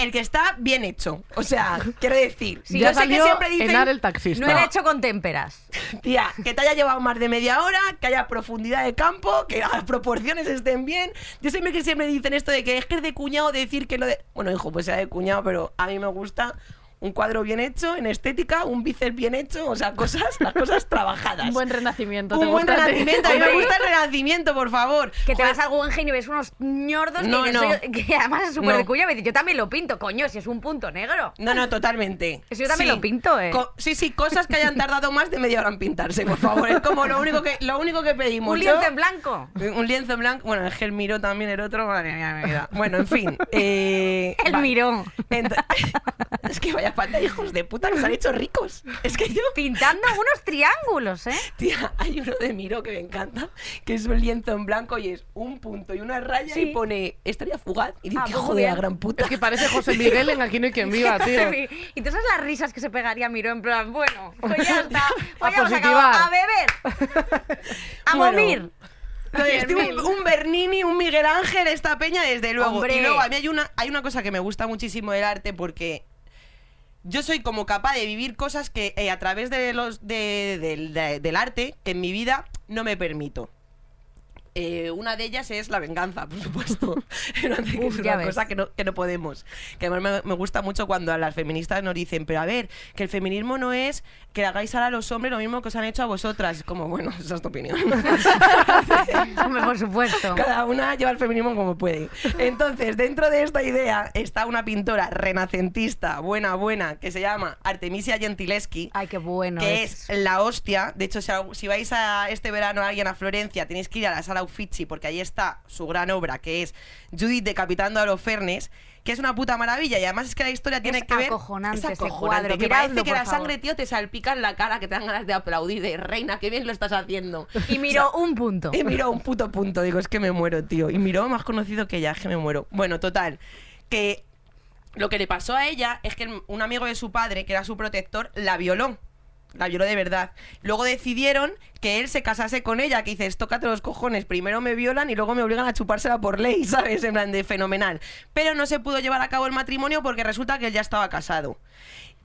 el que está bien hecho. O sea, quiero decir, ya yo sé que siempre dicen, Enar el taxista. No era hecho con témperas. tía, que te haya llevado más de media hora, que haya profundidad de campo, que las proporciones estén bien. Yo siempre que siempre dicen esto de que es que es de cuñado decir que lo de... Bueno, hijo, pues sea de cuñado, pero a mí me gusta un cuadro bien hecho, en estética, un bíceps bien hecho, o sea, cosas, las cosas trabajadas. Un buen renacimiento. ¿te Un buen renacimiento, a mí me gusta el renacimiento, por favor. Que te Joder, vas al Guggenheim y ves unos ñordos No, que, no. soy- que además es súper No. de cuya. Me dice, yo también lo pinto, coño, si es un punto negro. No, no, totalmente. Eso yo también lo pinto, ¿eh? Co- sí, sí, cosas que hayan tardado más de media hora en pintarse, por favor. Es como lo único que, lo único que pedimos. Un lienzo en blanco. Un lienzo en blanco. Bueno, es que el miró también el otro. Madre mía, mi vida. Bueno, en fin. eh, El va. miró. Ent- es que vaya falta de hijos de puta que se han hecho ricos. Es que yo. Pintando unos triángulos, ¿eh? Tía, hay uno de Miro que me encanta, que es un lienzo en blanco y es un punto y una raya Sí. y pone estaría fugaz. Y dice, Ah, "Qué hijo de la gran puta. Es que parece José Miguel en Aquí no hay quien viva, tío. Y sabes las risas que se pegaría Miró en plan, bueno, pues ya está. Pues A ya hemos positivar. acabado. A beber. A Bueno. momir. Entonces, tío, un, un Bernini, un Miguel Ángel, esta peña, desde luego. Hombre. Y luego a mí hay una, hay una cosa que me gusta muchísimo del arte porque yo soy como capaz de vivir cosas que eh, a través de los de- del- de- del arte que en mi vida no me permito. Eh, una de ellas es la venganza, por supuesto. Uf, es una ves. cosa que no, que no podemos. Que además me, me gusta mucho cuando a las feministas nos dicen, pero a ver, que el feminismo no es que hagáis ahora a los hombres lo mismo que os han hecho a vosotras. Es como, bueno, esa es tu opinión. Hombre, por supuesto. Cada una lleva el feminismo como puede. Entonces, dentro de esta idea está una pintora renacentista, buena, buena, que se llama Artemisia Gentileschi. Ay, qué bueno. que es la hostia. De hecho, si, si vais a este verano alguien a Florencia, tenéis que ir a la sala Porque ahí está su gran obra, que es Judith decapitando a los Fernes, que es una puta maravilla. Y además es que la historia tiene Es que ver. acojonante es ese acojonante, cuadro. Que Miradlo, parece que la favor. sangre, tío, te salpica en la cara, que te dan ganas de aplaudir, de reina, qué bien lo estás haciendo. Y miró un punto. Y miró un puto punto, digo, es que me muero, tío. Y miró más conocido que ella, es que me muero. Bueno, total, que lo que le pasó a ella es que un amigo de su padre, que era su protector, la violó. La violó de verdad. Luego decidieron que él se casase con ella, que dices, tócate los cojones, primero me violan y luego me obligan a chupársela por ley, ¿sabes? En plan de fenomenal. Pero no se pudo llevar a cabo el matrimonio porque resulta que él ya estaba casado.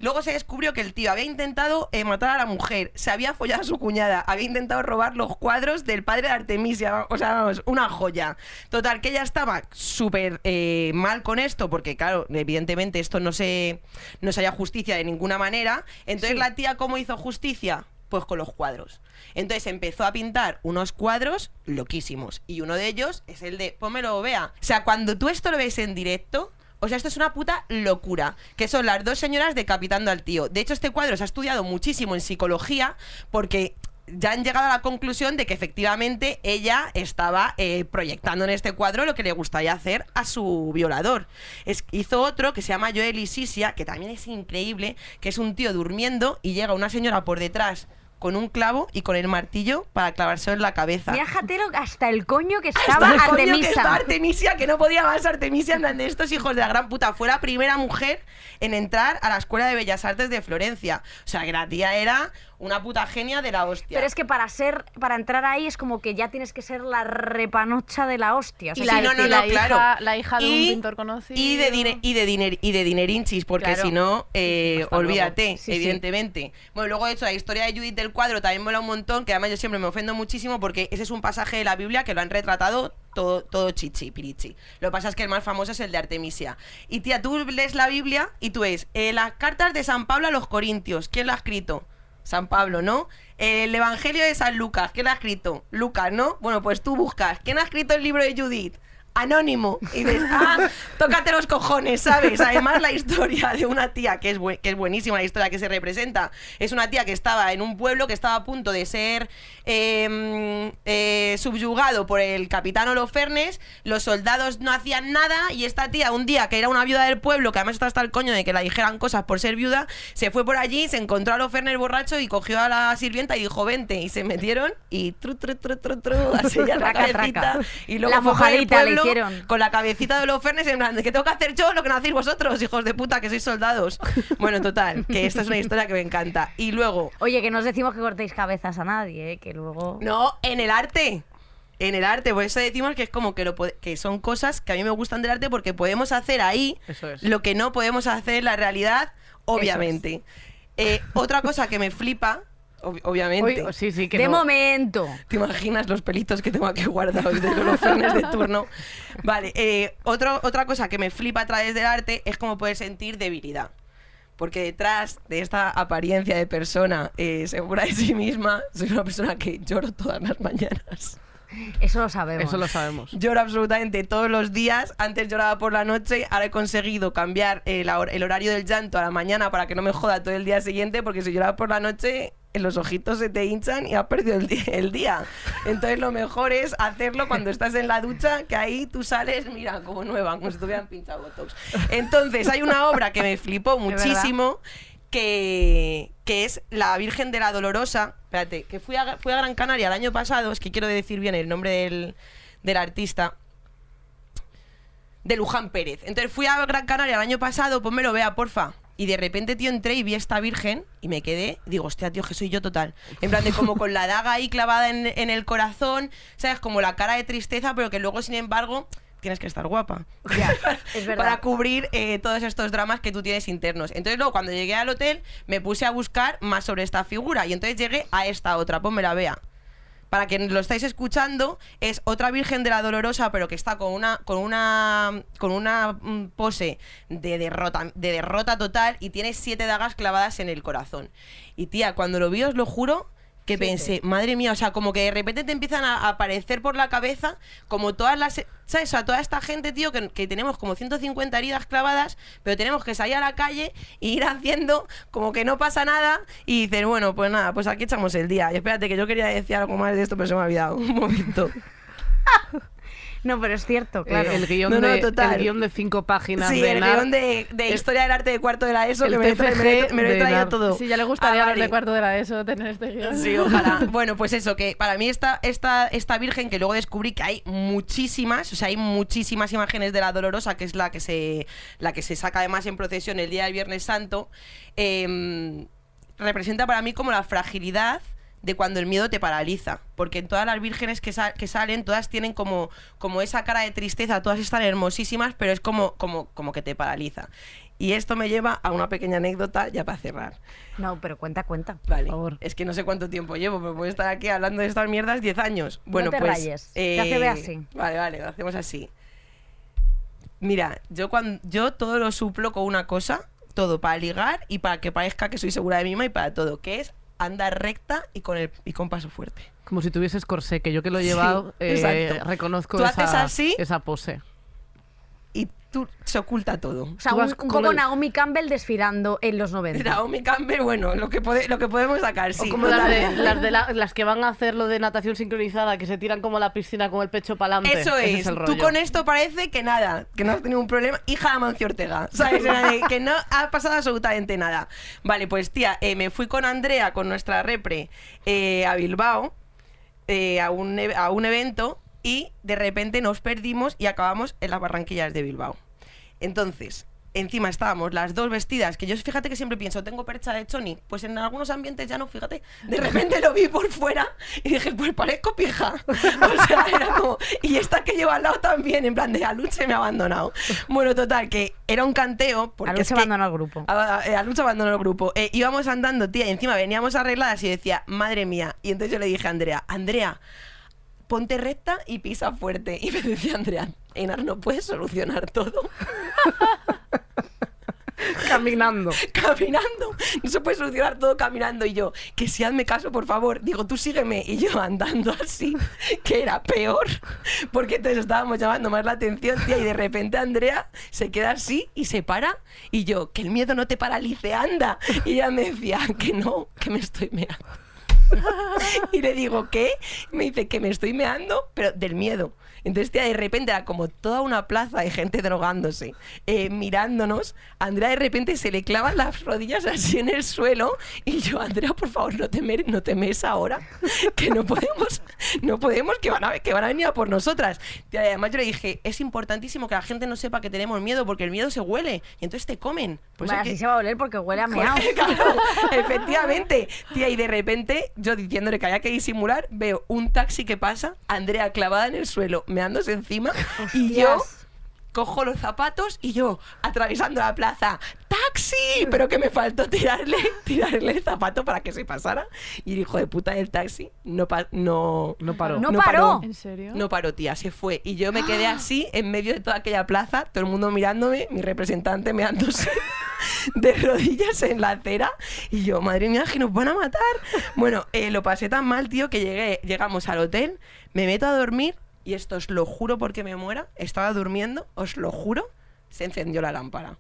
Luego se descubrió que el tío había intentado eh, matar a la mujer, se había follado a su cuñada, había intentado robar los cuadros del padre de Artemisia. O sea, vamos, una joya. Total, que ella estaba súper eh, mal con esto, porque claro, evidentemente esto no se, no se haya justicia de ninguna manera. Entonces la tía, ¿cómo hizo justicia? Pues con los cuadros. Entonces empezó a pintar unos cuadros loquísimos. Y uno de ellos es el de Pómelo vea. O sea, cuando tú esto lo ves en directo, o sea, esto es una puta locura. Que son las dos señoras decapitando al tío. De hecho, este cuadro se ha estudiado muchísimo en psicología porque ya han llegado a la conclusión de que efectivamente ella estaba eh, proyectando en este cuadro lo que le gustaría hacer a su violador. Es, hizo otro que se llama Joel y Sisia, que también es increíble, que es un tío durmiendo y llega una señora por detrás con un clavo y con el martillo para clavárselo en la cabeza. Viajatelo hasta el coño que Hasta estaba el coño que estaba Artemisia, que no podía más Artemisia, en plan de estos hijos de la gran puta. Fue la primera mujer en entrar a la Escuela de Bellas Artes de Florencia. O sea, que la tía era una puta genia de la hostia. Pero es que para ser, para entrar ahí es como que ya tienes que ser la repanocha de la hostia. O Y la, Sí, no, no, y la no, hija, claro. la hija de Y- un pintor conocido. Y de, dine- y, de diner- y de dinerinchis, porque Claro. si no, eh, olvídate, Sí, sí. evidentemente. Bueno, luego de hecho, la historia de Judith del cuadro también mola un montón, que además yo siempre me ofendo muchísimo porque ese es un pasaje de la Biblia que lo han retratado todo, todo chichi, pirichi. Lo que pasa es que el más famoso es el de Artemisia. Y tía, tú lees la Biblia y tú ves eh, las cartas de San Pablo a los Corintios. ¿Quién lo ha escrito? San Pablo, ¿no? El Evangelio de San Lucas, ¿quién ha escrito? Lucas, ¿no? Bueno, pues tú buscas. ¿Quién ha escrito el libro de Judith? Anónimo. Y dices, ah, tócate los cojones, ¿sabes? Además, la historia de una tía, que es, que es buenísima la historia que se representa, es una tía que estaba en un pueblo que estaba a punto de ser eh, eh, subyugado por el capitán Holofernes, los soldados no hacían nada y esta tía, un día que era una viuda del pueblo, que además está hasta el coño de que la dijeran cosas por ser viuda, se fue por allí, se encontró a Holofernes borracho y cogió a la sirvienta y dijo, vente, y se metieron y tru, tru, tru, tru, tru, así ya la cabecita, y luego La mojadita con la cabecita de Holofernes en plan, que tengo que hacer yo lo que no hacéis vosotros, hijos de puta, que sois soldados. Bueno, total, que esta es una historia que me encanta. Y luego, Oye, que no os decimos que cortéis cabezas a nadie, ¿eh? que luego... no, en el arte. En el arte, por eso decimos que es como que, lo, que son cosas que a mí me gustan del arte porque podemos hacer ahí Eso es. lo que no podemos hacer en la realidad, obviamente. Eh, otra cosa que me flipa, ob- obviamente. Uy, sí, sí, que de no. momento. ¿Te imaginas los pelitos que tengo aquí guardados de los de turno? Vale, eh, otro- otra cosa que me flipa a través del arte es cómo poder sentir debilidad. Porque detrás de esta apariencia de persona eh, segura de sí misma, soy una persona que lloro todas las mañanas. Eso lo sabemos. Eso lo sabemos. Lloro absolutamente todos los días. Antes lloraba por la noche, ahora he conseguido cambiar el, hor- el horario del llanto a la mañana para que no me joda todo el día siguiente, porque si lloraba por la noche, los ojitos se te hinchan y has perdido el, día. Entonces lo mejor es hacerlo cuando estás en la ducha, que ahí tú sales, mira, como nueva, como si te hubieran pinchado botox. Entonces hay una obra que me flipó muchísimo. Que, que es la Virgen de la Dolorosa. Espérate, que fui a, fui a Gran Canaria el año pasado, es que quiero decir bien el nombre del, del artista de Luján Pérez. Entonces fui a Gran Canaria el año pasado, pues me lo vea, porfa. Y de repente, tío, entré y vi a esta virgen y me quedé, digo, hostia, tío, que soy yo total. En plan de como con la daga ahí clavada en, en el corazón, ¿sabes? Como la cara de tristeza, pero que luego, sin embargo, tienes que estar guapa. es verdad. Para cubrir eh, todos estos dramas que tú tienes internos. Entonces luego cuando llegué al hotel me puse a buscar más sobre esta figura y entonces llegué a esta otra, ponme la vea. Para quien lo estáis escuchando, es otra Virgen de la Dolorosa, pero que está con una, con una, con una mm, pose de derrota, de derrota total y tiene siete dagas clavadas en el corazón. Y tía, cuando lo vi, os lo juro, que pensé, madre mía, o sea, como que de repente te empiezan a a aparecer por la cabeza como todas las... ¿Sabes? O sea, toda esta gente, tío, que, que tenemos como 150 heridas clavadas, pero tenemos que salir a la calle e ir haciendo como que no pasa nada y dices, bueno, pues nada, pues aquí echamos el día. Y espérate, que yo quería decir algo más de esto, pero se me ha olvidado. Un momento. No, pero es cierto, Eh, claro. el, guion No, no, de, total. el guion de cinco páginas Sí, de el guion de, Historia del Arte de cuarto de la ESO, el que me, lo he traído Nar. todo. Sí, ya le gustaría Ah, de cuarto de la ESO tener este guion. Sí, ojalá. Bueno, pues eso, que para mí esta, esta, esta virgen, que luego descubrí que hay muchísimas, o sea, hay muchísimas imágenes de la Dolorosa, que es la que se, la que se saca además en procesión el día del Viernes Santo, em, representa para mí como la fragilidad de cuando el miedo te paraliza. Porque en todas las vírgenes que, sa- que salen, todas tienen como, como esa cara de tristeza, todas están hermosísimas, pero es como, como, como que te paraliza. Y esto me lleva a una pequeña anécdota ya para cerrar. No, pero cuenta, cuenta. Vale. favor. Es que no sé cuánto tiempo llevo, pero puedo estar aquí hablando de estas mierdas 10 años. Bueno, te pues. rayes. Te hace ver así. Vale, vale, lo hacemos así. Mira, yo cuando yo todo lo suplo con una cosa, todo para ligar y para que parezca que soy segura de mí misma y para todo, que es andar recta y con el y con paso fuerte. Como si tuvieses corsé, que yo que lo he Sí, llevado, eh, exacto. reconozco Tú esa, haces así. esa pose. Tú se oculta todo. O sea, Tú un, vas un con poco el- Naomi Campbell desfilando en los 90. Naomi Campbell, bueno, lo que pode- lo que podemos sacar, sí. o como las, de, totalmente. las, de la- las que van a hacer lo de natación sincronizada, que se tiran como a la piscina con el pecho para adelante. Eso es, el tú con esto parece que nada, que no has tenido un problema. Hija de Amancio Ortega, ¿sabes? Que no ha pasado absolutamente nada. Vale, pues tía, eh, me fui con Andrea, con nuestra repre, eh, a Bilbao, eh, a, un, a un evento, y de repente nos perdimos y acabamos en las Barranquillas de Bilbao. Entonces, encima estábamos las dos vestidas, que yo fíjate que siempre pienso, tengo percha de Choni, pues en algunos ambientes ya no, fíjate, de repente lo vi por fuera y dije, pues parezco pija. O sea, era como, y esta que llevo al lado también, en plan de Aluche me ha abandonado. Bueno, total, que era un canteo, porque Aluche es que- abandonó el grupo. a- a- eh, Aluche abandonó el grupo. Eh, íbamos andando, tía, y encima veníamos arregladas y decía, madre mía. Y entonces yo le dije a Andrea, Andrea, ponte recta y pisa fuerte. Y me decía Andrea, Enar, no puedes solucionar todo Caminando. caminando. No se puede solucionar todo caminando. Y yo, que si hazme caso, por favor. Digo, tú sígueme. Y yo andando así, que era peor. Porque entonces estábamos llamando más la atención, tía. Y de repente Andrea se queda así y se para. Y yo, que el miedo no te paralice, anda. Y ella me decía, que no, que me estoy meando. y le digo, ¿qué? Me dice que me estoy meando, pero del miedo. Entonces, tía, de repente era como toda una plaza de gente drogándose, eh, mirándonos. A Andrea de repente se le clavan las rodillas así en el suelo. Y yo, Andrea, por favor, no te, no te mees ahora. Que no podemos, no podemos, que van, a, que van a venir a por nosotras. Tía, y además yo le dije, es importantísimo que la gente no sepa que tenemos miedo, porque el miedo se huele. Y entonces te comen. Vale, que- así se va a oler porque huele a meao. Claro, efectivamente. Tía, y de repente, yo diciéndole que había que disimular, veo un taxi que pasa, Andrea clavada en el suelo, meándose encima, y yo cojo los zapatos y yo atravesando la plaza, ¡taxi! Pero que me faltó tirarle, tirarle el zapato para que se pasara. Y el hijo de puta del taxi no, pa- no, No paró. No paró. ¿En serio? no paró, tía, se fue. Y yo me quedé así, en medio de toda aquella plaza, todo el mundo mirándome, mi representante meándose de rodillas en la acera. Y yo, madre mía, que nos van a matar. Bueno, eh, lo pasé tan mal, tío, que llegué, llegamos al hotel, me meto a dormir, y esto os lo juro porque me muera, estaba durmiendo, os lo juro, se encendió la lámpara.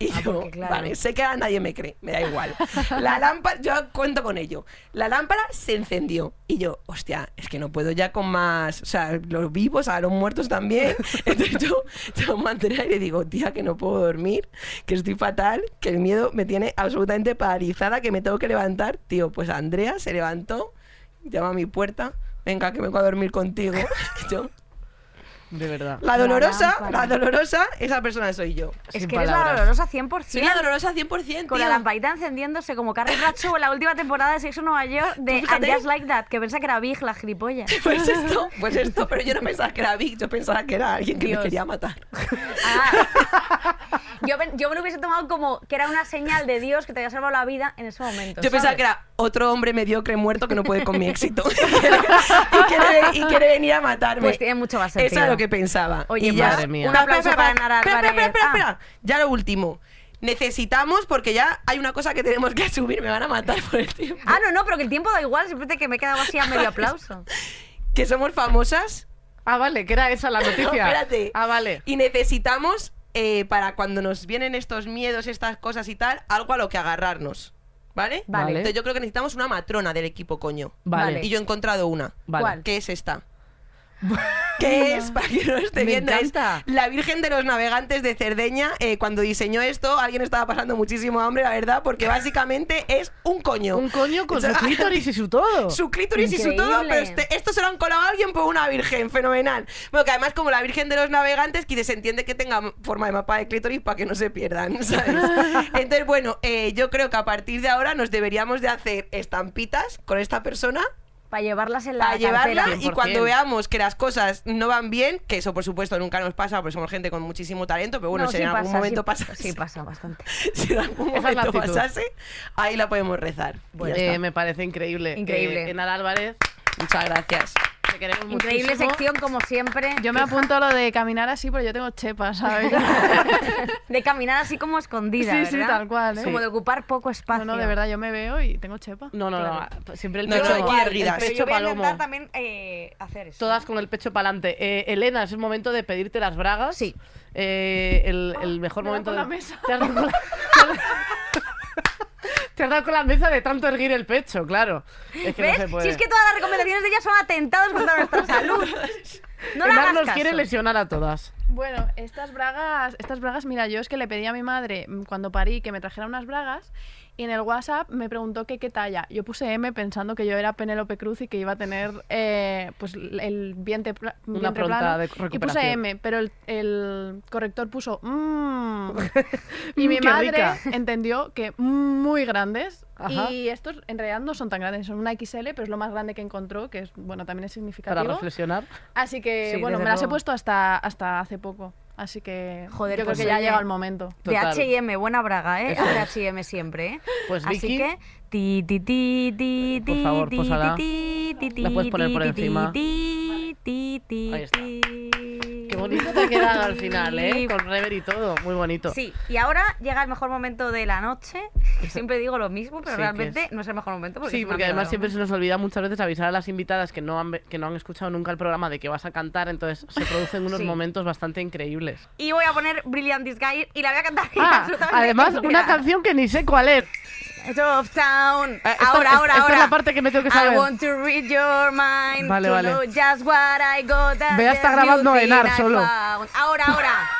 Y Ah, yo, claro. vale, sé que ahora nadie me cree, me da igual. La lámpara, yo cuento con ello. La lámpara se encendió. Y yo, hostia, es que no puedo ya con más. O sea, los vivos, a los muertos también. Entonces yo, yo me y le digo, tía, que no puedo dormir, que estoy fatal, que el miedo me tiene absolutamente paralizada, que me tengo que levantar. Tío, pues Andrea se levantó, llama a mi puerta, venga, que vengo a dormir contigo. yo, De verdad. la dolorosa, la dolorosa, esa persona soy yo. Es Sin que eres la palabras. dolorosa 100%. Soy la dolorosa 100%. Con la lamparita encendiéndose como Carrie Bradshaw en la última temporada de Sexo Nueva York de. And Just Like That, que piensa que era Big, la gilipollas. Pues esto, pues esto, pero yo no pensaba que era Vic, yo pensaba que era alguien que Dios. me quería matar. Ah. yo, yo me lo hubiese tomado como que era una señal de Dios que te había salvado la vida en ese momento. Yo pensaba que era otro hombre mediocre muerto que no puede con mi éxito y quiere, y quiere- y quiere venir a matarme. Pues tiene mucho más Eso sentido. es lo que pensaba. Oye, y ya, madre mía. un aplauso Espera, para espera, Nara espera, espera, espera, Ah. espera. Ya lo último. Necesitamos, porque ya hay una cosa que tenemos que asumir, me van a matar por el tiempo. Ah, no, no, pero que el tiempo da igual, simplemente que me he quedado así a medio aplauso. Que somos famosas Ah, vale, que era esa la noticia. No, espérate. Ah, vale. Y necesitamos, eh, para cuando nos vienen estos miedos, estas cosas y tal, algo a lo que agarrarnos. ¿Vale? Vale. Entonces yo creo que necesitamos una matrona del equipo, coño. Vale. Y yo he encontrado una. Vale. ¿Qué es esta? ¿Qué es? Para que no lo esté Me viendo. es encanta. la Virgen de los Navegantes de Cerdeña. eh, cuando diseñó esto, alguien estaba pasando muchísimo hambre, la verdad, porque básicamente es un coño. Un coño con su clítoris y su todo. su clítoris y su todo, pero este- esto se lo han colado a alguien por una virgen, fenomenal. Bueno, que además como la virgen de los navegantes, que se entiende que tenga forma de mapa de clítoris para que no se pierdan, ¿sabes? Entonces, bueno, eh, yo creo que a partir de ahora nos deberíamos de hacer estampitas con esta persona Para llevarlas en la para llevarla cartera. y 100%. cuando veamos que las cosas no van bien, que eso por supuesto nunca nos pasa porque somos gente con muchísimo talento, pero bueno, No, si sí en algún pasa, momento sí, pasa, Sí, pasa bastante. si en algún Esa momento pasase, ahí la podemos rezar. Eh, me parece increíble. Increíble. Eh, Álvarez, Muchas gracias. Te queremos Increíble muchísimo. sección, como siempre. Yo me apunto a lo de caminar así, pero yo tengo chepa, ¿sabes? De caminar así como escondida, Sí, sí, ¿verdad? tal cual, ¿eh? Como de ocupar poco espacio. No, no, de verdad, yo me veo y tengo chepa. No, no, Claro. no. Siempre el pecho, no, ir el pecho yo voy a palomo. intentar también eh, hacer eso. Todas con el pecho para adelante. Elena, es el momento de pedirte las bragas. Sí. Eh, el, el mejor me momento de... la mesa. Te has. Te has dado con la mesa de tanto erguir el pecho, claro. Es que ¿Ves? no se puede. Si es que todas las recomendaciones de ella son atentados contra nuestra salud. No hagas nos quiere lesionar a todas. Bueno, estas bragas, estas bragas, mira, yo es que le pedí a mi madre mm, cuando parí que me trajera unas bragas y en el WhatsApp me preguntó que qué talla. Yo puse M pensando que yo era Penélope Cruz y que iba a tener eh, pues el vientre, pla- Una vientre plano. de y puse. M, pero el, el corrector puso mmm. y mi Mm, qué madre rica. entendió que muy grandes Ajá. y estos en realidad no son tan grandes, son una XL, pero es lo más grande que encontró, que es bueno, también es Para significativo. reflexionar. Así que, Sí, bueno, me las he puesto hasta, hasta hace poco. Así que Joder, yo pues creo que ya llegado el momento. De. H&M, buena braga, ¿eh? De. H&M siempre, ¿eh? Pues, Así que... Ti, ti, ti, ti, Por ti, favor, ti, ti, ti, ti, La puedes poner por ti, ti, encima. ti, ti, ti, Ahí está. ti. Qué bonito te ha quedado al final, ¿eh? Con rever y todo. Muy bonito. Sí, y ahora llega el mejor momento de la noche, siempre digo lo mismo, pero Sí, realmente no es el mejor momento. Porque Sí, porque además siempre se nos olvida muchas veces avisar a las invitadas que no han, que no han escuchado nunca el programa de que vas a cantar, entonces se producen unos Sí. momentos bastante increíbles. Y voy a poner Brilliant Disguise y la voy a cantar Ah, absolutamente además una canción que ni sé cuál es. Of Town. Eh, esta- ahora, ahora, esta ahora. es la parte que me tengo que saber. I want to read your mind. Vale, to vale. know just what I got. Bea está grabando en AR solo. found. Ahora, ahora.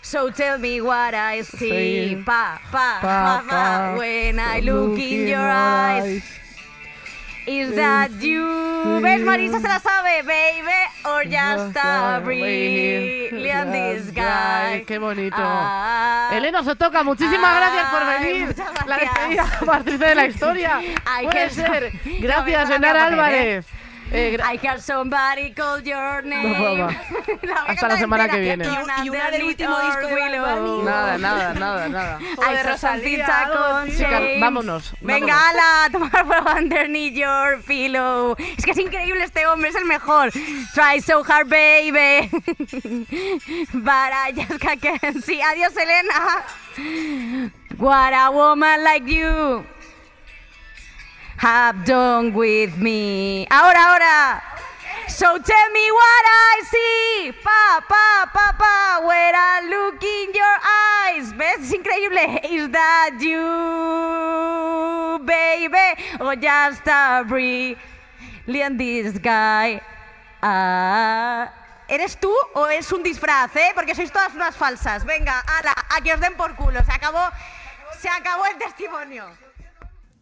So tell me what I see. Sí. Pa, pa, Pa, pa, pa. pa. When I look in your eyes. Is that you? ¿Ves? Marisa se la sabe, baby. Or just a brilliant disguise. Qué bonito. Ah. Elena, os toca. Muchísimas gracias por venir. La despedida más triste de la historia. Ay, Puede ser. Gracias, No me Enar van a poner, Álvarez. Eh, I heard somebody call your name. No. La a Hasta la semana que viene. Y- y una del último disco de. Nada, nada, nada, nada. Something algo, con. Chicas, vámonos, Venga, ala, tomar por underneath your pillow. Es que es increíble este hombre, es el mejor. Try so hard, baby. But I just can't see. Adiós, Elena. What a woman like you have done with me. Ahora, ahora. So tell me what I see. Pa, pa, pa, pa. Where I look in your eyes. ¿Ves? Es increíble. Is that you, baby? Or just a brilliant disguise? Ah. ¿Eres tú o es un disfraz, eh? Porque sois todas unas falsas. Venga, ala, a que os den por culo. Se acabó, se acabó el testimonio.